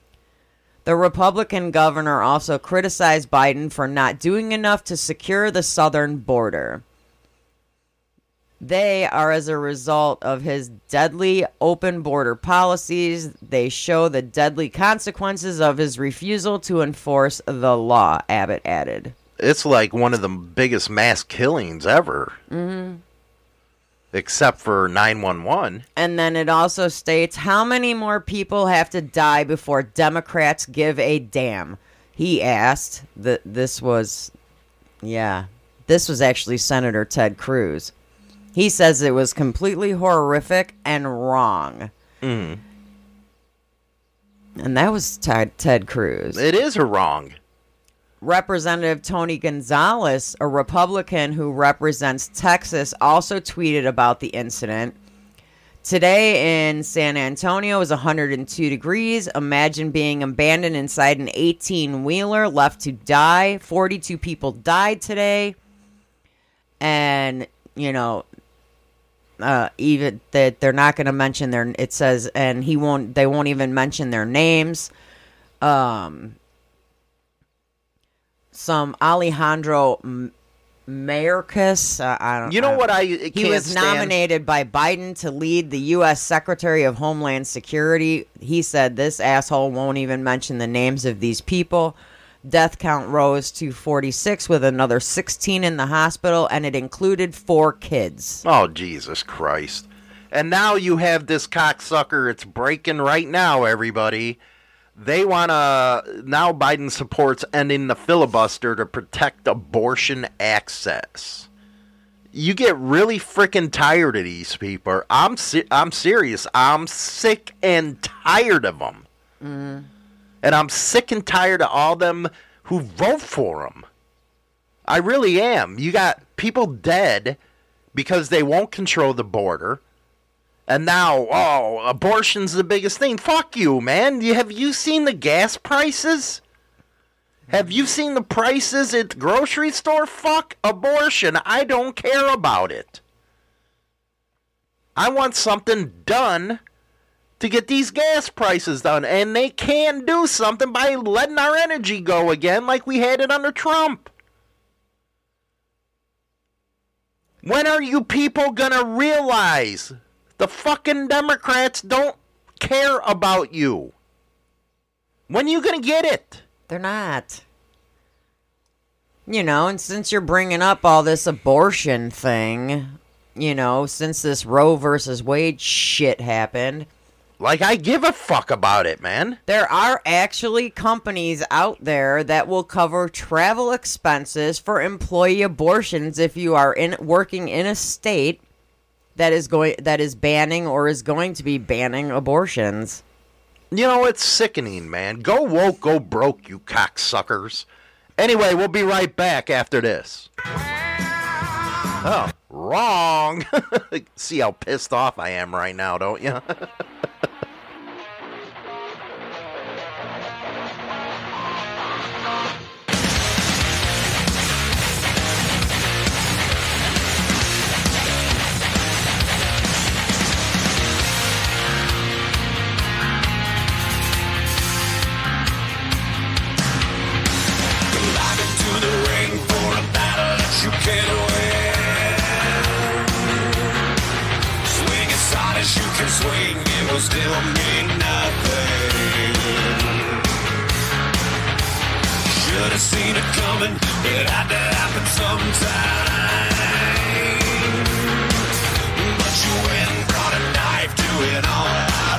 The Republican governor also criticized Biden for not doing enough to secure the southern border. They are as a result of his deadly open border policies. They show the deadly consequences of his refusal to enforce the law, Abbott added. It's like one of the biggest mass killings ever, hmm except for 911. And then it also states how many more people have to die before Democrats give a damn. He asked that this was, yeah, this was actually Senator Ted Cruz. He says it was completely horrific and wrong. Mm. And that was Ted, Ted Cruz. It is a wrong. Representative Tony Gonzalez, a Republican who represents Texas, also tweeted about the incident. Today in San Antonio is 102 degrees. Imagine being abandoned inside an 18 wheeler, left to die. 42 people died today. And, you know, uh, even that they're not going to mention their, it says, and he won't, they won't even mention their names. Um, some Alejandro M- Mayorkas. Uh, I don't. You know I- what I He was stand? nominated by Biden to lead the U.S. Secretary of Homeland Security. He said this asshole won't even mention the names of these people. Death count rose to 46 with another 16 in the hospital, and it included four kids. Oh, Jesus Christ. And now you have this cocksucker. It's breaking right now, everybody. They want to. Now Biden supports ending the filibuster to protect abortion access. You get really freaking tired of these people. I'm se- I'm serious. I'm sick and tired of them. Mm. And I'm sick and tired of all them who vote for them. I really am. You got people dead because they won't control the border. And now, oh, abortion's the biggest thing. Fuck you, man. You, have you seen the gas prices? Have you seen the prices at the grocery store? Fuck abortion. I don't care about it. I want something done to get these gas prices down. And they can do something by letting our energy go again like we had it under Trump. When are you people gonna realize the fucking Democrats don't care about you? When are you gonna get it? They're not. You know, and since you're bringing up all this abortion thing, you know, since this Roe versus Wade shit happened, Like I give a fuck about it, man. there are actually companies out there that will cover travel expenses for employee abortions if you are in working in a state that is going that is banning or is going to be banning abortions. You know, it's sickening, man. Go woke, go broke, you cocksuckers. Anyway, we'll be right back after this. Oh, wrong. See how pissed off I am right now, don't you? still mean nothing. Should have seen it coming, it had to happen sometime. But you went and brought a knife to an all-out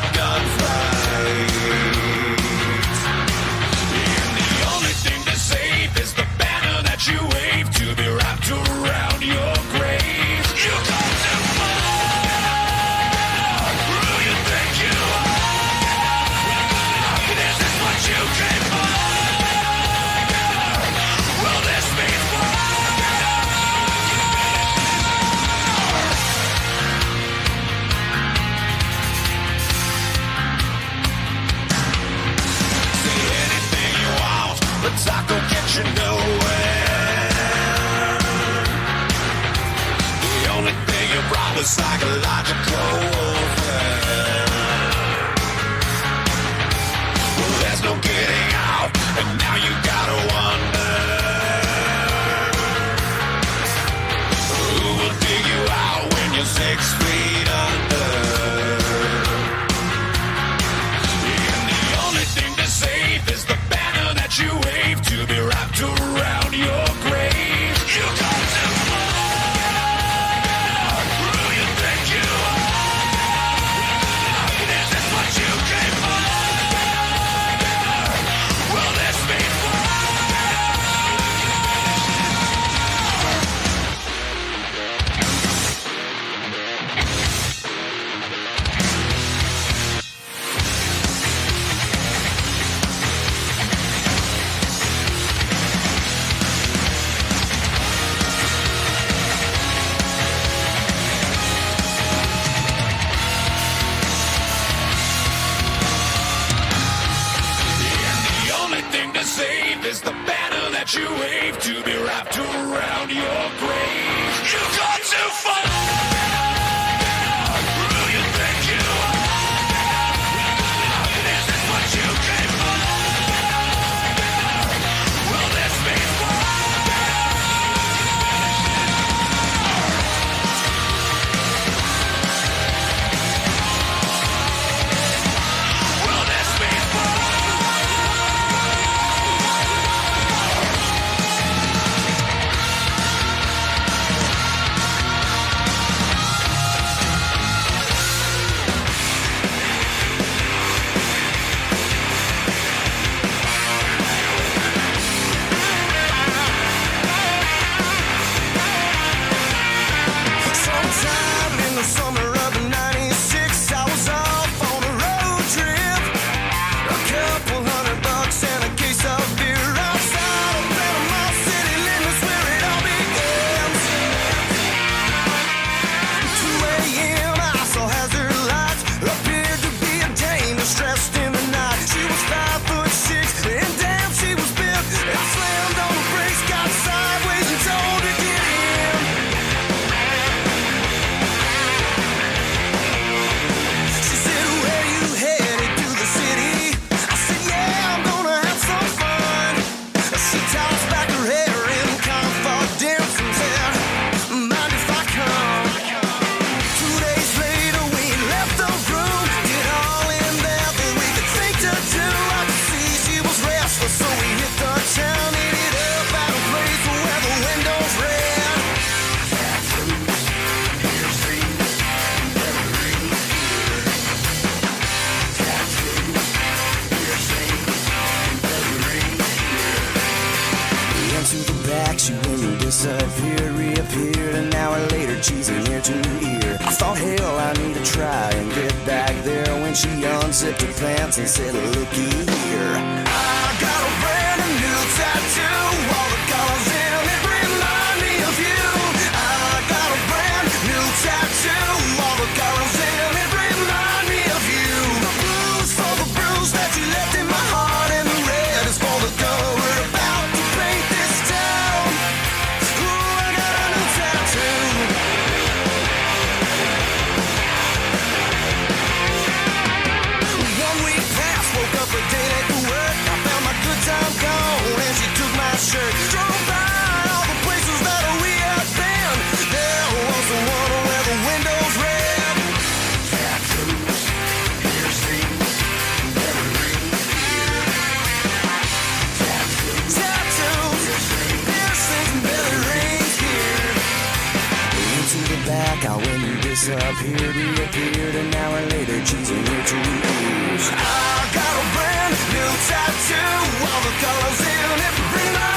back, I went and disappeared, reappeared an hour later, cheesing her two ears. I got a brand new tattoo, all the colors in it remind me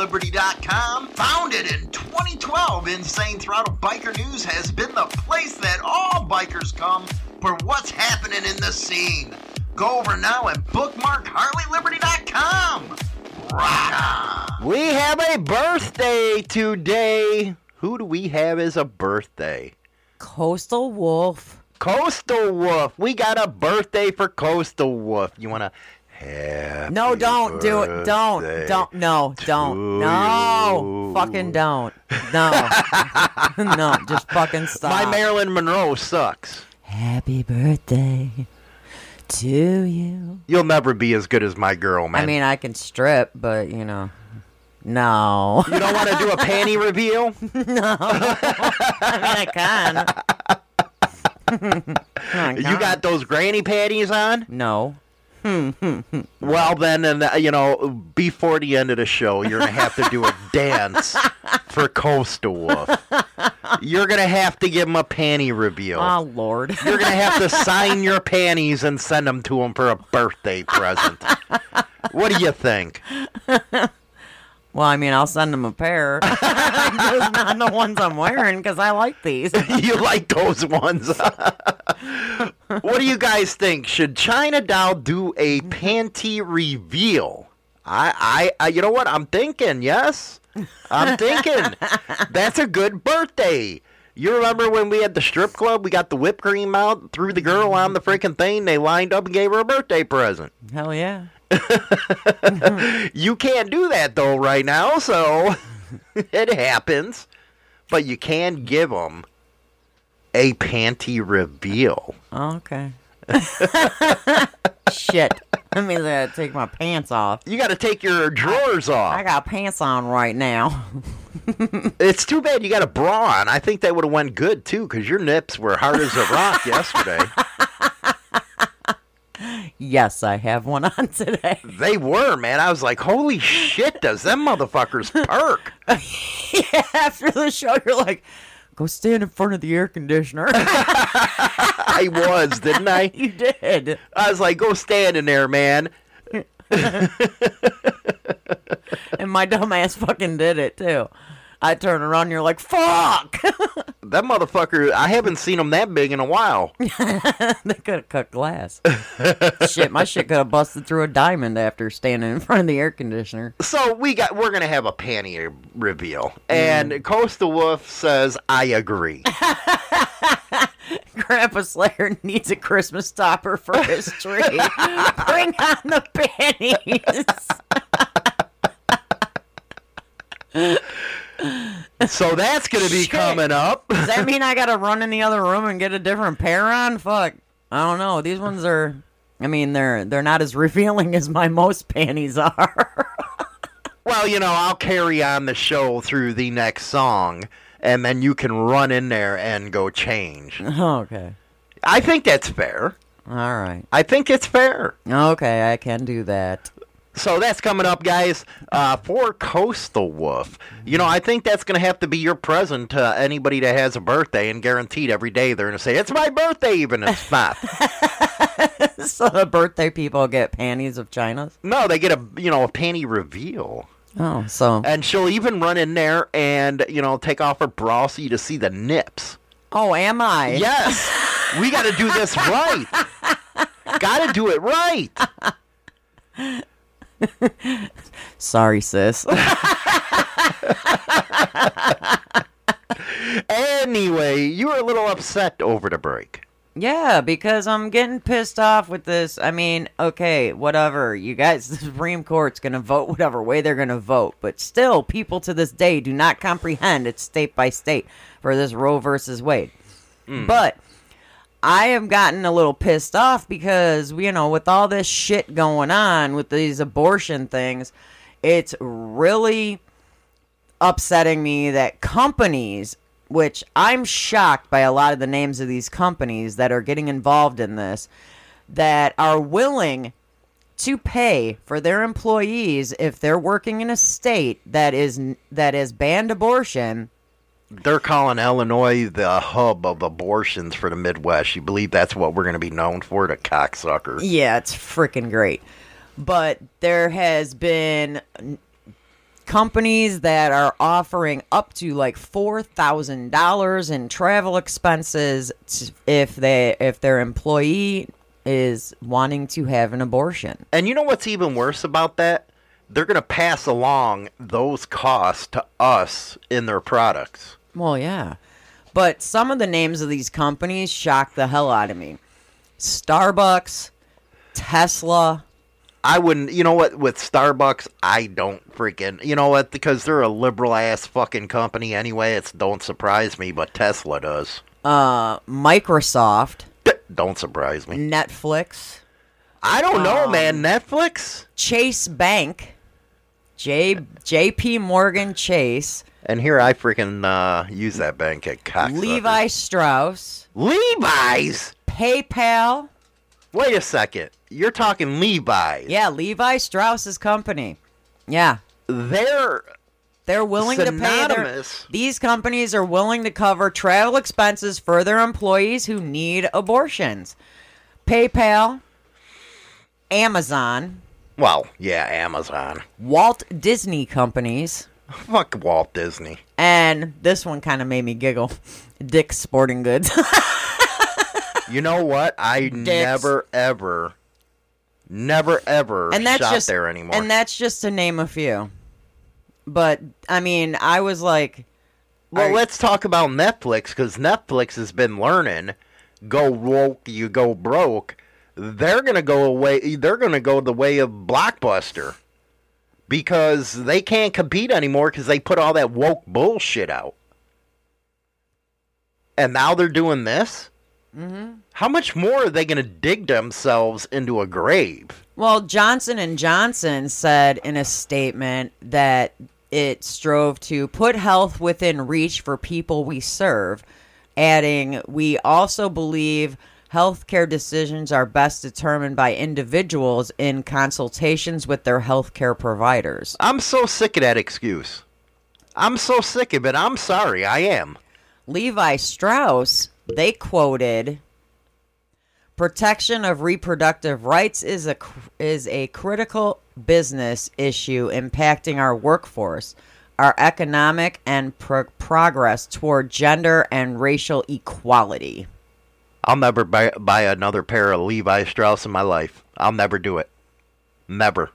at HarleyLiberty.com. Founded in 2012, Insane Throttle Biker News has been the place that all bikers come for what's happening in the scene. Go over now and bookmark HarleyLiberty.com. Rock on! We have a birthday today. Who do we have as a birthday? Coastal Wolf. Coastal Wolf. We got a birthday for Coastal Wolf. You want to have No, don't do it. Don't. Don't. No. Don't. No. Fucking don't. No. no. Just fucking stop. My Marilyn Monroe sucks. Happy birthday to you. You'll never be as good as my girl, man. I mean, I can strip, but you know, no. you don't want to do a panty reveal? no. I mean, I can. you got those granny panties on? No. well, then, and uh, you know, before the end of the show, you're gonna have to do a dance for Coastal Wolf. You're gonna have to give him a panty reveal. Oh Lord. You're gonna have to sign your panties and send them to him for a birthday present. What do you think? Well, I mean, I'll send him a pair. Just not the ones I'm wearing because I like these. you like those ones? what do you guys think? Should China Doll do a panty reveal? I, I, I, you know what? I'm thinking. Yes, I'm thinking. That's a good birthday. You remember when we had the strip club? We got the whipped cream out, threw the girl on the freaking thing. They lined up and gave her a birthday present. Hell yeah. You can't do that though right now, so it happens. But you can give them a panty reveal. Oh, okay. Shit. That means I gotta take my pants off. You got to take your drawers off. I got pants on right now. It's too bad you got a bra on. I think that would have went good too, because your nips were hard as a rock yesterday. Yes, I have one on today. They were, man. I was like, holy shit, does them motherfuckers perk? yeah, after the show, you're like, go stand in front of the air conditioner. I was, didn't I? you did. I was like, go stand in there, man. and my dumb ass fucking did it too. I turn around and you're like, fuck! That motherfucker, I haven't seen him that big in a while. they could have cut glass. shit, my shit could have busted through a diamond after standing in front of the air conditioner. So we got we're gonna have a panty reveal. Mm. And Coastal Wolf says, I agree. Grandpa Slayer needs a Christmas topper for his tree. Bring on the panties. So that's gonna be Shit. coming up. Does that mean I gotta run in the other room and get a different pair on? Fuck. I don't know. These ones are I mean they're they're not as revealing as my most panties are. Well, you know, I'll carry on the show through the next song, and then you can run in there and go change. okay. I think that's fair. All right. I think it's fair. Okay, I can do that. So that's coming up, guys, uh, for Coastal Wolf. You know, I think that's going to have to be your present to anybody that has a birthday, and guaranteed every day they're going to say, It's my birthday, even if it's not. so the birthday people get panties of China's? no, they get a, you know, a panty reveal. Oh, so And she'll even run in there and, you know, take off her bra so you to see the nips. Oh, am I? Yes. we got to do this right. got to do it right. Sorry, sis. Anyway, you were a little upset over the break. Yeah, because I'm getting pissed off with this. I mean, okay, whatever. You guys, the Supreme Court's going to vote whatever way they're going to vote. But still, people to this day do not comprehend it's state by state for this Roe versus Wade. Hmm. But I have gotten a little pissed off because, you know, with all this shit going on with these abortion things, it's really upsetting me that companies, which I'm shocked by a lot of the names of these companies that are getting involved in this, that are willing to pay for their employees if they're working in a state that is that is banned abortion. They're calling Illinois the hub of abortions for the Midwest. You believe that's what we're going to be known for, the cocksuckers? Yeah, it's freaking great. But there has been companies that are offering up to like four thousand dollars in travel expenses if they if their employee is wanting to have an abortion. And you know what's even worse about that? They're going to pass along those costs to us in their products. Well, yeah. But some of the names of these companies shock the hell out of me. Starbucks, Tesla. I wouldn't, you know what, with Starbucks, I don't freaking, you know what, because they're a liberal ass fucking company anyway, it's don't surprise me, but Tesla does. uh, Microsoft, Don't surprise me. Netflix, I don't know, Um, man. Netflix? Chase Bank, J J.P. Morgan Chase, And here I freaking uh, use that bank at. Levi Strauss, Levi's? PayPal. Wait a second. You're talking Levi's. Yeah, Levi Strauss's company. Yeah, They're they're willing to pay their. These companies are willing to cover travel expenses for their employees who need abortions. PayPal, Amazon, Well, yeah, Amazon. Walt Disney companies, Fuck Walt Disney. and this one kind of made me giggle. Dick's Sporting Goods. You know what? I never ever, never ever and that's shop just there anymore. And that's just to name a few. But I mean, I was like, well, are- let's talk about Netflix because Netflix has been learning. Go woke, you go broke. They're gonna go away. They're gonna go the way of Blockbuster because they can't compete anymore because they put all that woke bullshit out. And now they're doing this. hmm How much more are they going to dig themselves into a grave? Well, Johnson and Johnson said in a statement that it strove to put health within reach for people we serve, adding, "We also believe Healthcare decisions are best determined by individuals in consultations with their healthcare providers. I'm so sick of that excuse. I'm so sick of it. I'm sorry. I am. Levi Strauss, they quoted protection of reproductive rights is a is a critical business issue impacting our workforce, our economic and pro- progress toward gender and racial equality. I'll never buy, buy another pair of Levi Strauss in my life. I'll never do it. Never.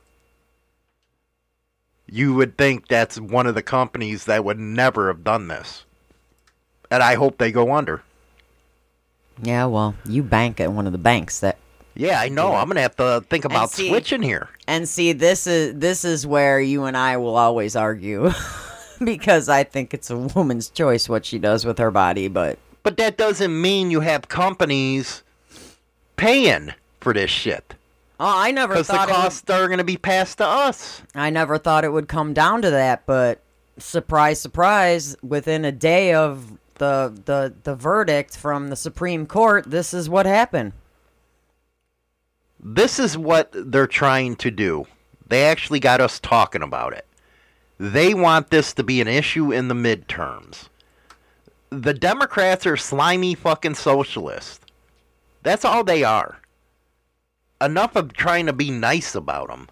You would think that's one of the companies that would never have done this. And I hope they go under. Yeah, well, you bank at one of the banks that Yeah, I know. I'm going to have to think about see- switching here. And see, this is this is where you and I will always argue because I think it's a woman's choice what she does with her body, but But that doesn't mean you have companies paying for this shit. oh, I never Because the it would- costs are going to be passed to us. I never thought it would come down to that, but surprise, surprise, within a day of the the the verdict from the Supreme Court, this is what happened. This is what they're trying to do. They actually got us talking about it. They want this to be an issue in the midterms. The Democrats are slimy fucking socialists. That's all they are. Enough of trying to be nice about them.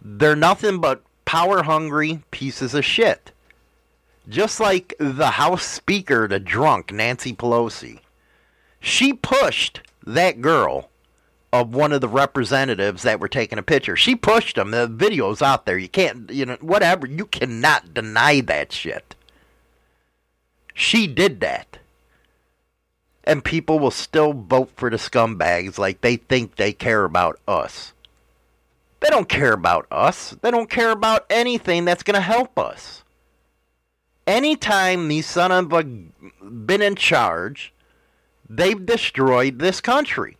They're nothing but power hungry pieces of shit. Just like the House Speaker, the drunk Nancy Pelosi. She pushed that girl of one of the representatives that were taking a picture. She pushed him. The video's out there. You can't, you know, whatever. You cannot deny that shit. She did that. And people will still vote for the scumbags like they think they care about us. They don't care about us. They don't care about anything that's going to help us. Anytime these son of a been in charge, they've destroyed this country.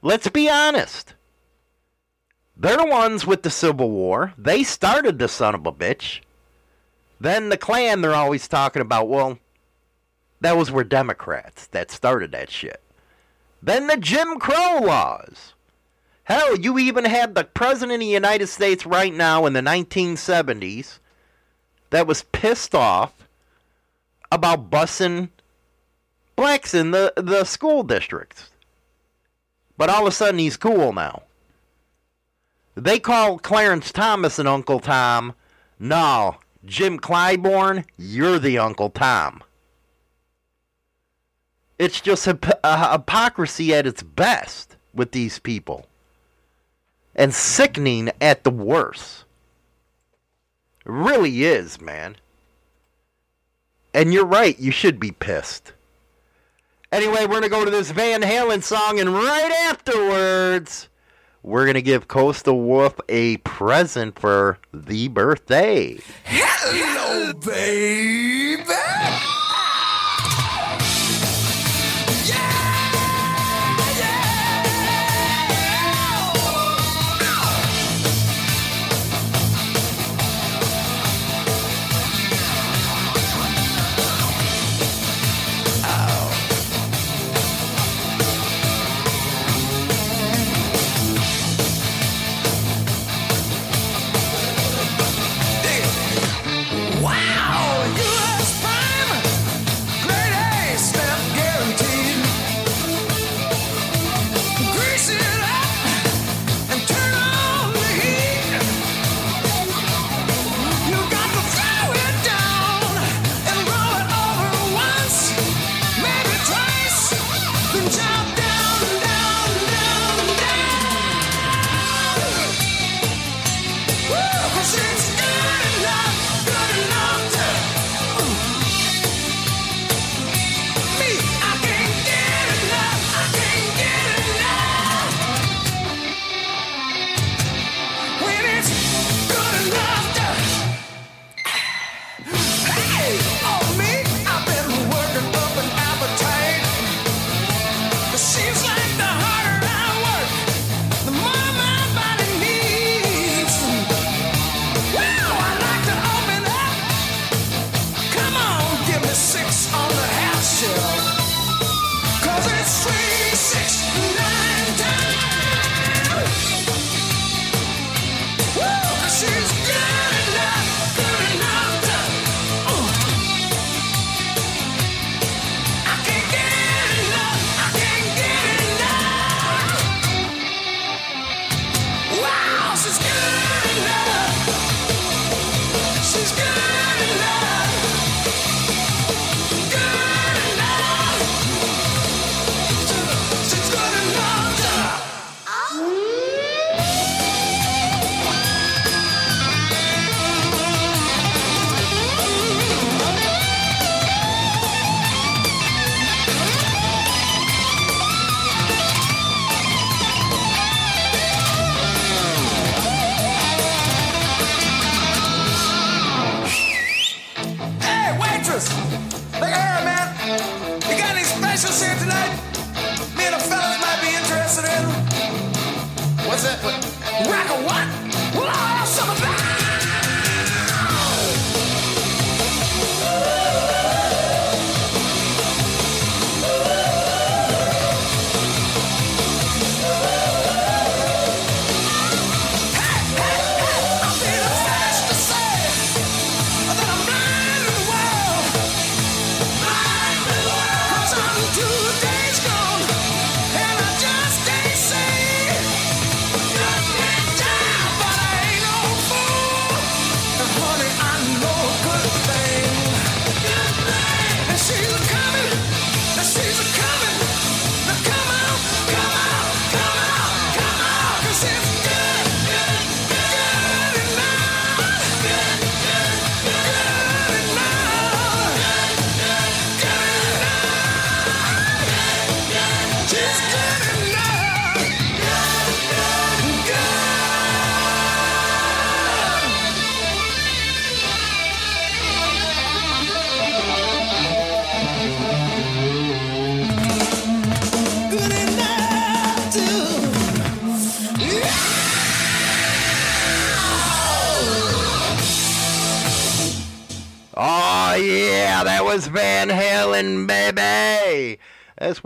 Let's be honest. They're the ones with the Civil War. They started the son of a bitch. Then the Klan, they're always talking about, well, that was where Democrats that started that shit. Then the Jim Crow laws. Hell, you even had the President of the United States right now in the 1970s that was pissed off about busing blacks in the, the school districts. But all of a sudden he's cool now. They call Clarence Thomas an Uncle Tom. No, Jim Clyburn, you're the Uncle Tom. It's just hyp- uh, hypocrisy at its best with these people. And sickening at the worst. It really is, man. And you're right, you should be pissed. Anyway, we're going to go to this Van Halen song, and right afterwards, we're going to give Coastal Wolf a present for the birthday. Hello, baby.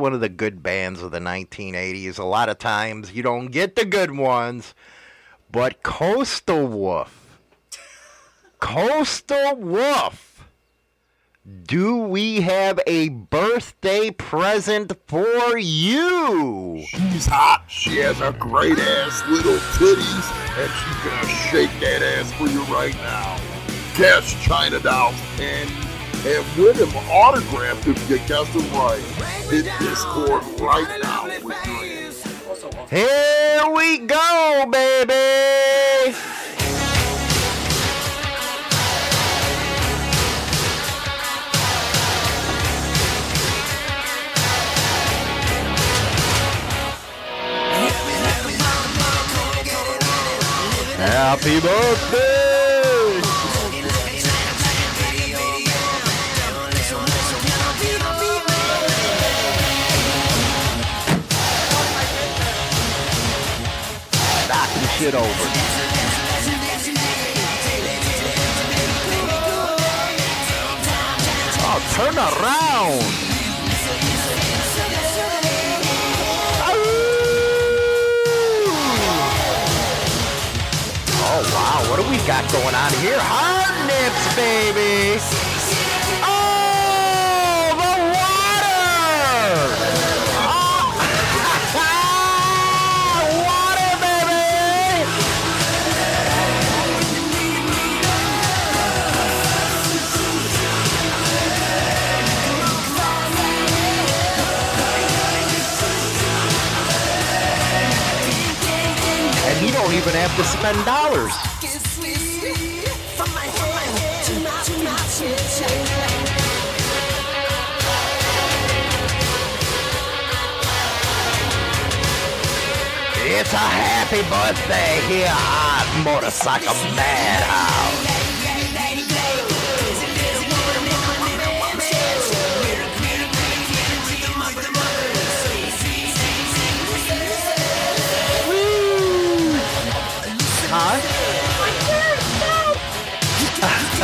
One of the good bands of the 1980s. A lot of times you don't get the good ones, but Coastal Wolf. Coastal Wolf. Do we have a birthday present for you? She's hot. She has a great ass little titties, and she's gonna shake that ass for you right now. Guess China Dolls and and win him autographed if you guess them right. Hit Discord right now Here we go, baby. Happy birthday! Shit over. Oh, turn around. Oh wow, what do we got going on here? Hard nips, baby. Even have to spend dollars. It's a happy birthday here at Motorcycle Madhouse.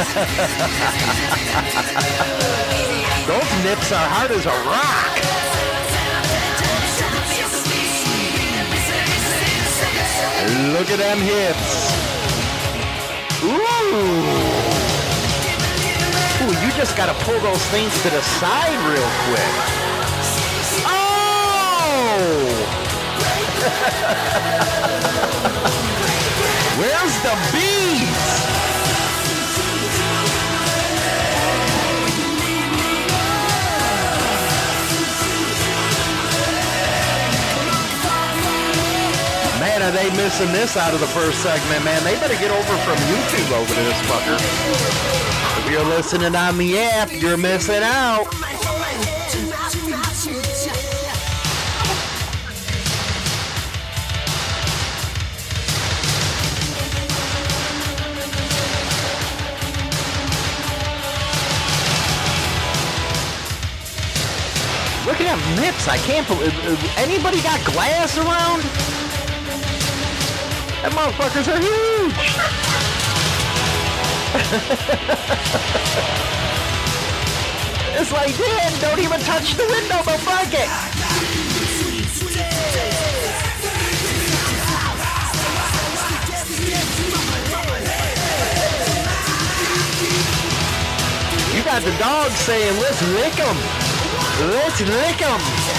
Those nips are hard as a rock. Look at them hips. Ooh. Ooh, you just gotta pull those things to the side real quick. Oh! Where's the beads? Are they missing this out of the first segment, man? They better get over from YouTube over to this fucker. If you're listening on the app, you're missing out. Look at nips. I can't believe. Uh, uh, anybody got glass around? That motherfuckers are huge. it's like, Dad, don't even touch the window, they'll break it. You got the dog saying, let's lick them. Let's lick them.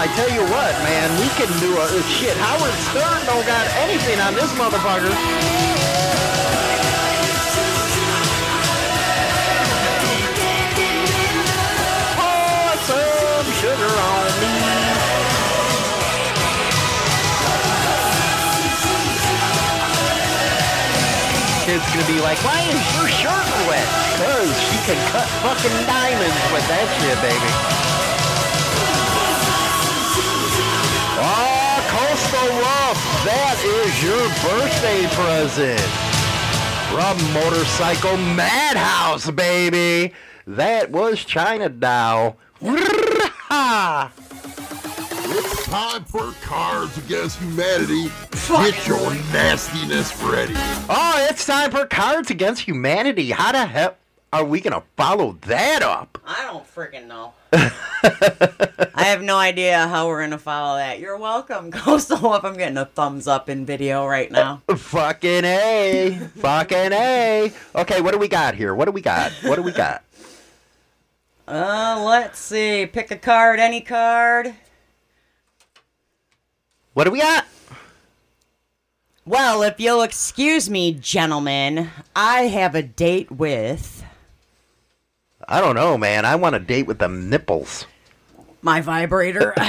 I tell you what, man, we can do a shit. Howard Stern don't got anything on this motherfucker. Pour some sugar on me. Kid's gonna be like, why is your shirt wet? Cause she can cut fucking diamonds with that shit, baby. That is your birthday present. from Motorcycle Madhouse, baby. That was China Doll. It's time for Cards Against Humanity. Get your nastiness ready. Oh, it's time for Cards Against Humanity. How the hell are we to follow that up? I don't freaking know. I have no idea how we're gonna follow that. You're welcome, Coastal. If I'm getting a thumbs up in video right now. Fucking A. Fucking A. Okay, what do we got here? What do we got? What do we got? Uh, let's see. Pick a card, any card. What do we got? Well, if you'll excuse me, gentlemen, I have a date with I don't know, man. I want a date with them nipples. my vibrator.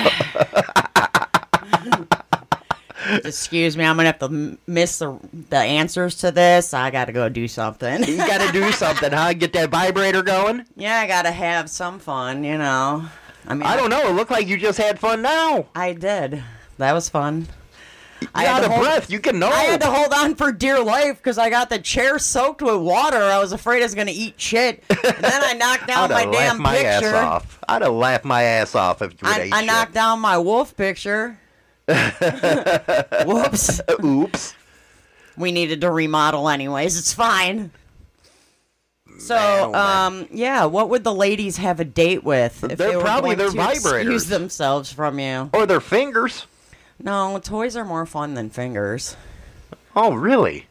excuse me, I'm gonna have to miss the the answers to this. I gotta go do something. You got to do something, huh? Get that vibrator going? yeah, I gotta have some fun, you know. I mean, I don't know. It looked like you just had fun now. I did. That was fun. I You're had out to of hold- breath. You can know. I had to hold on for dear life because I got the chair soaked with water. I was afraid I was gonna eat shit. And then I knocked down my damn my ass off. I'd have laughed my ass off if you would I, I knocked down my wolf picture. Whoops. shit. Oops. We needed to remodel anyways. It's fine. So, Man, oh, man. um, yeah, what would the ladies have a date with? If They're they were probably going their to excuse themselves from you. Or their fingers. No, toys are more fun than fingers. Oh, really?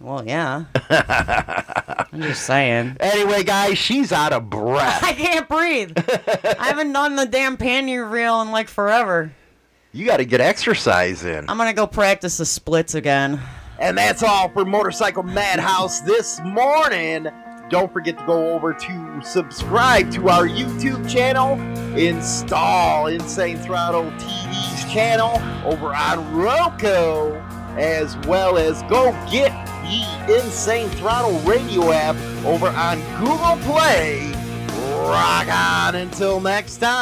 Well, yeah. I'm just saying. Anyway, guys, she's out of breath. I can't breathe. I haven't done the damn panty reel in like forever. You got to get exercise in. I'm gonna go practice the splits again. And that's all for Motorcycle Madhouse this morning. Don't forget to go over to subscribe to our YouTube channel, install Insane Throttle TV's channel over on Roku, as well as go get the Insane Throttle radio app over on Google Play. Rock on until next time.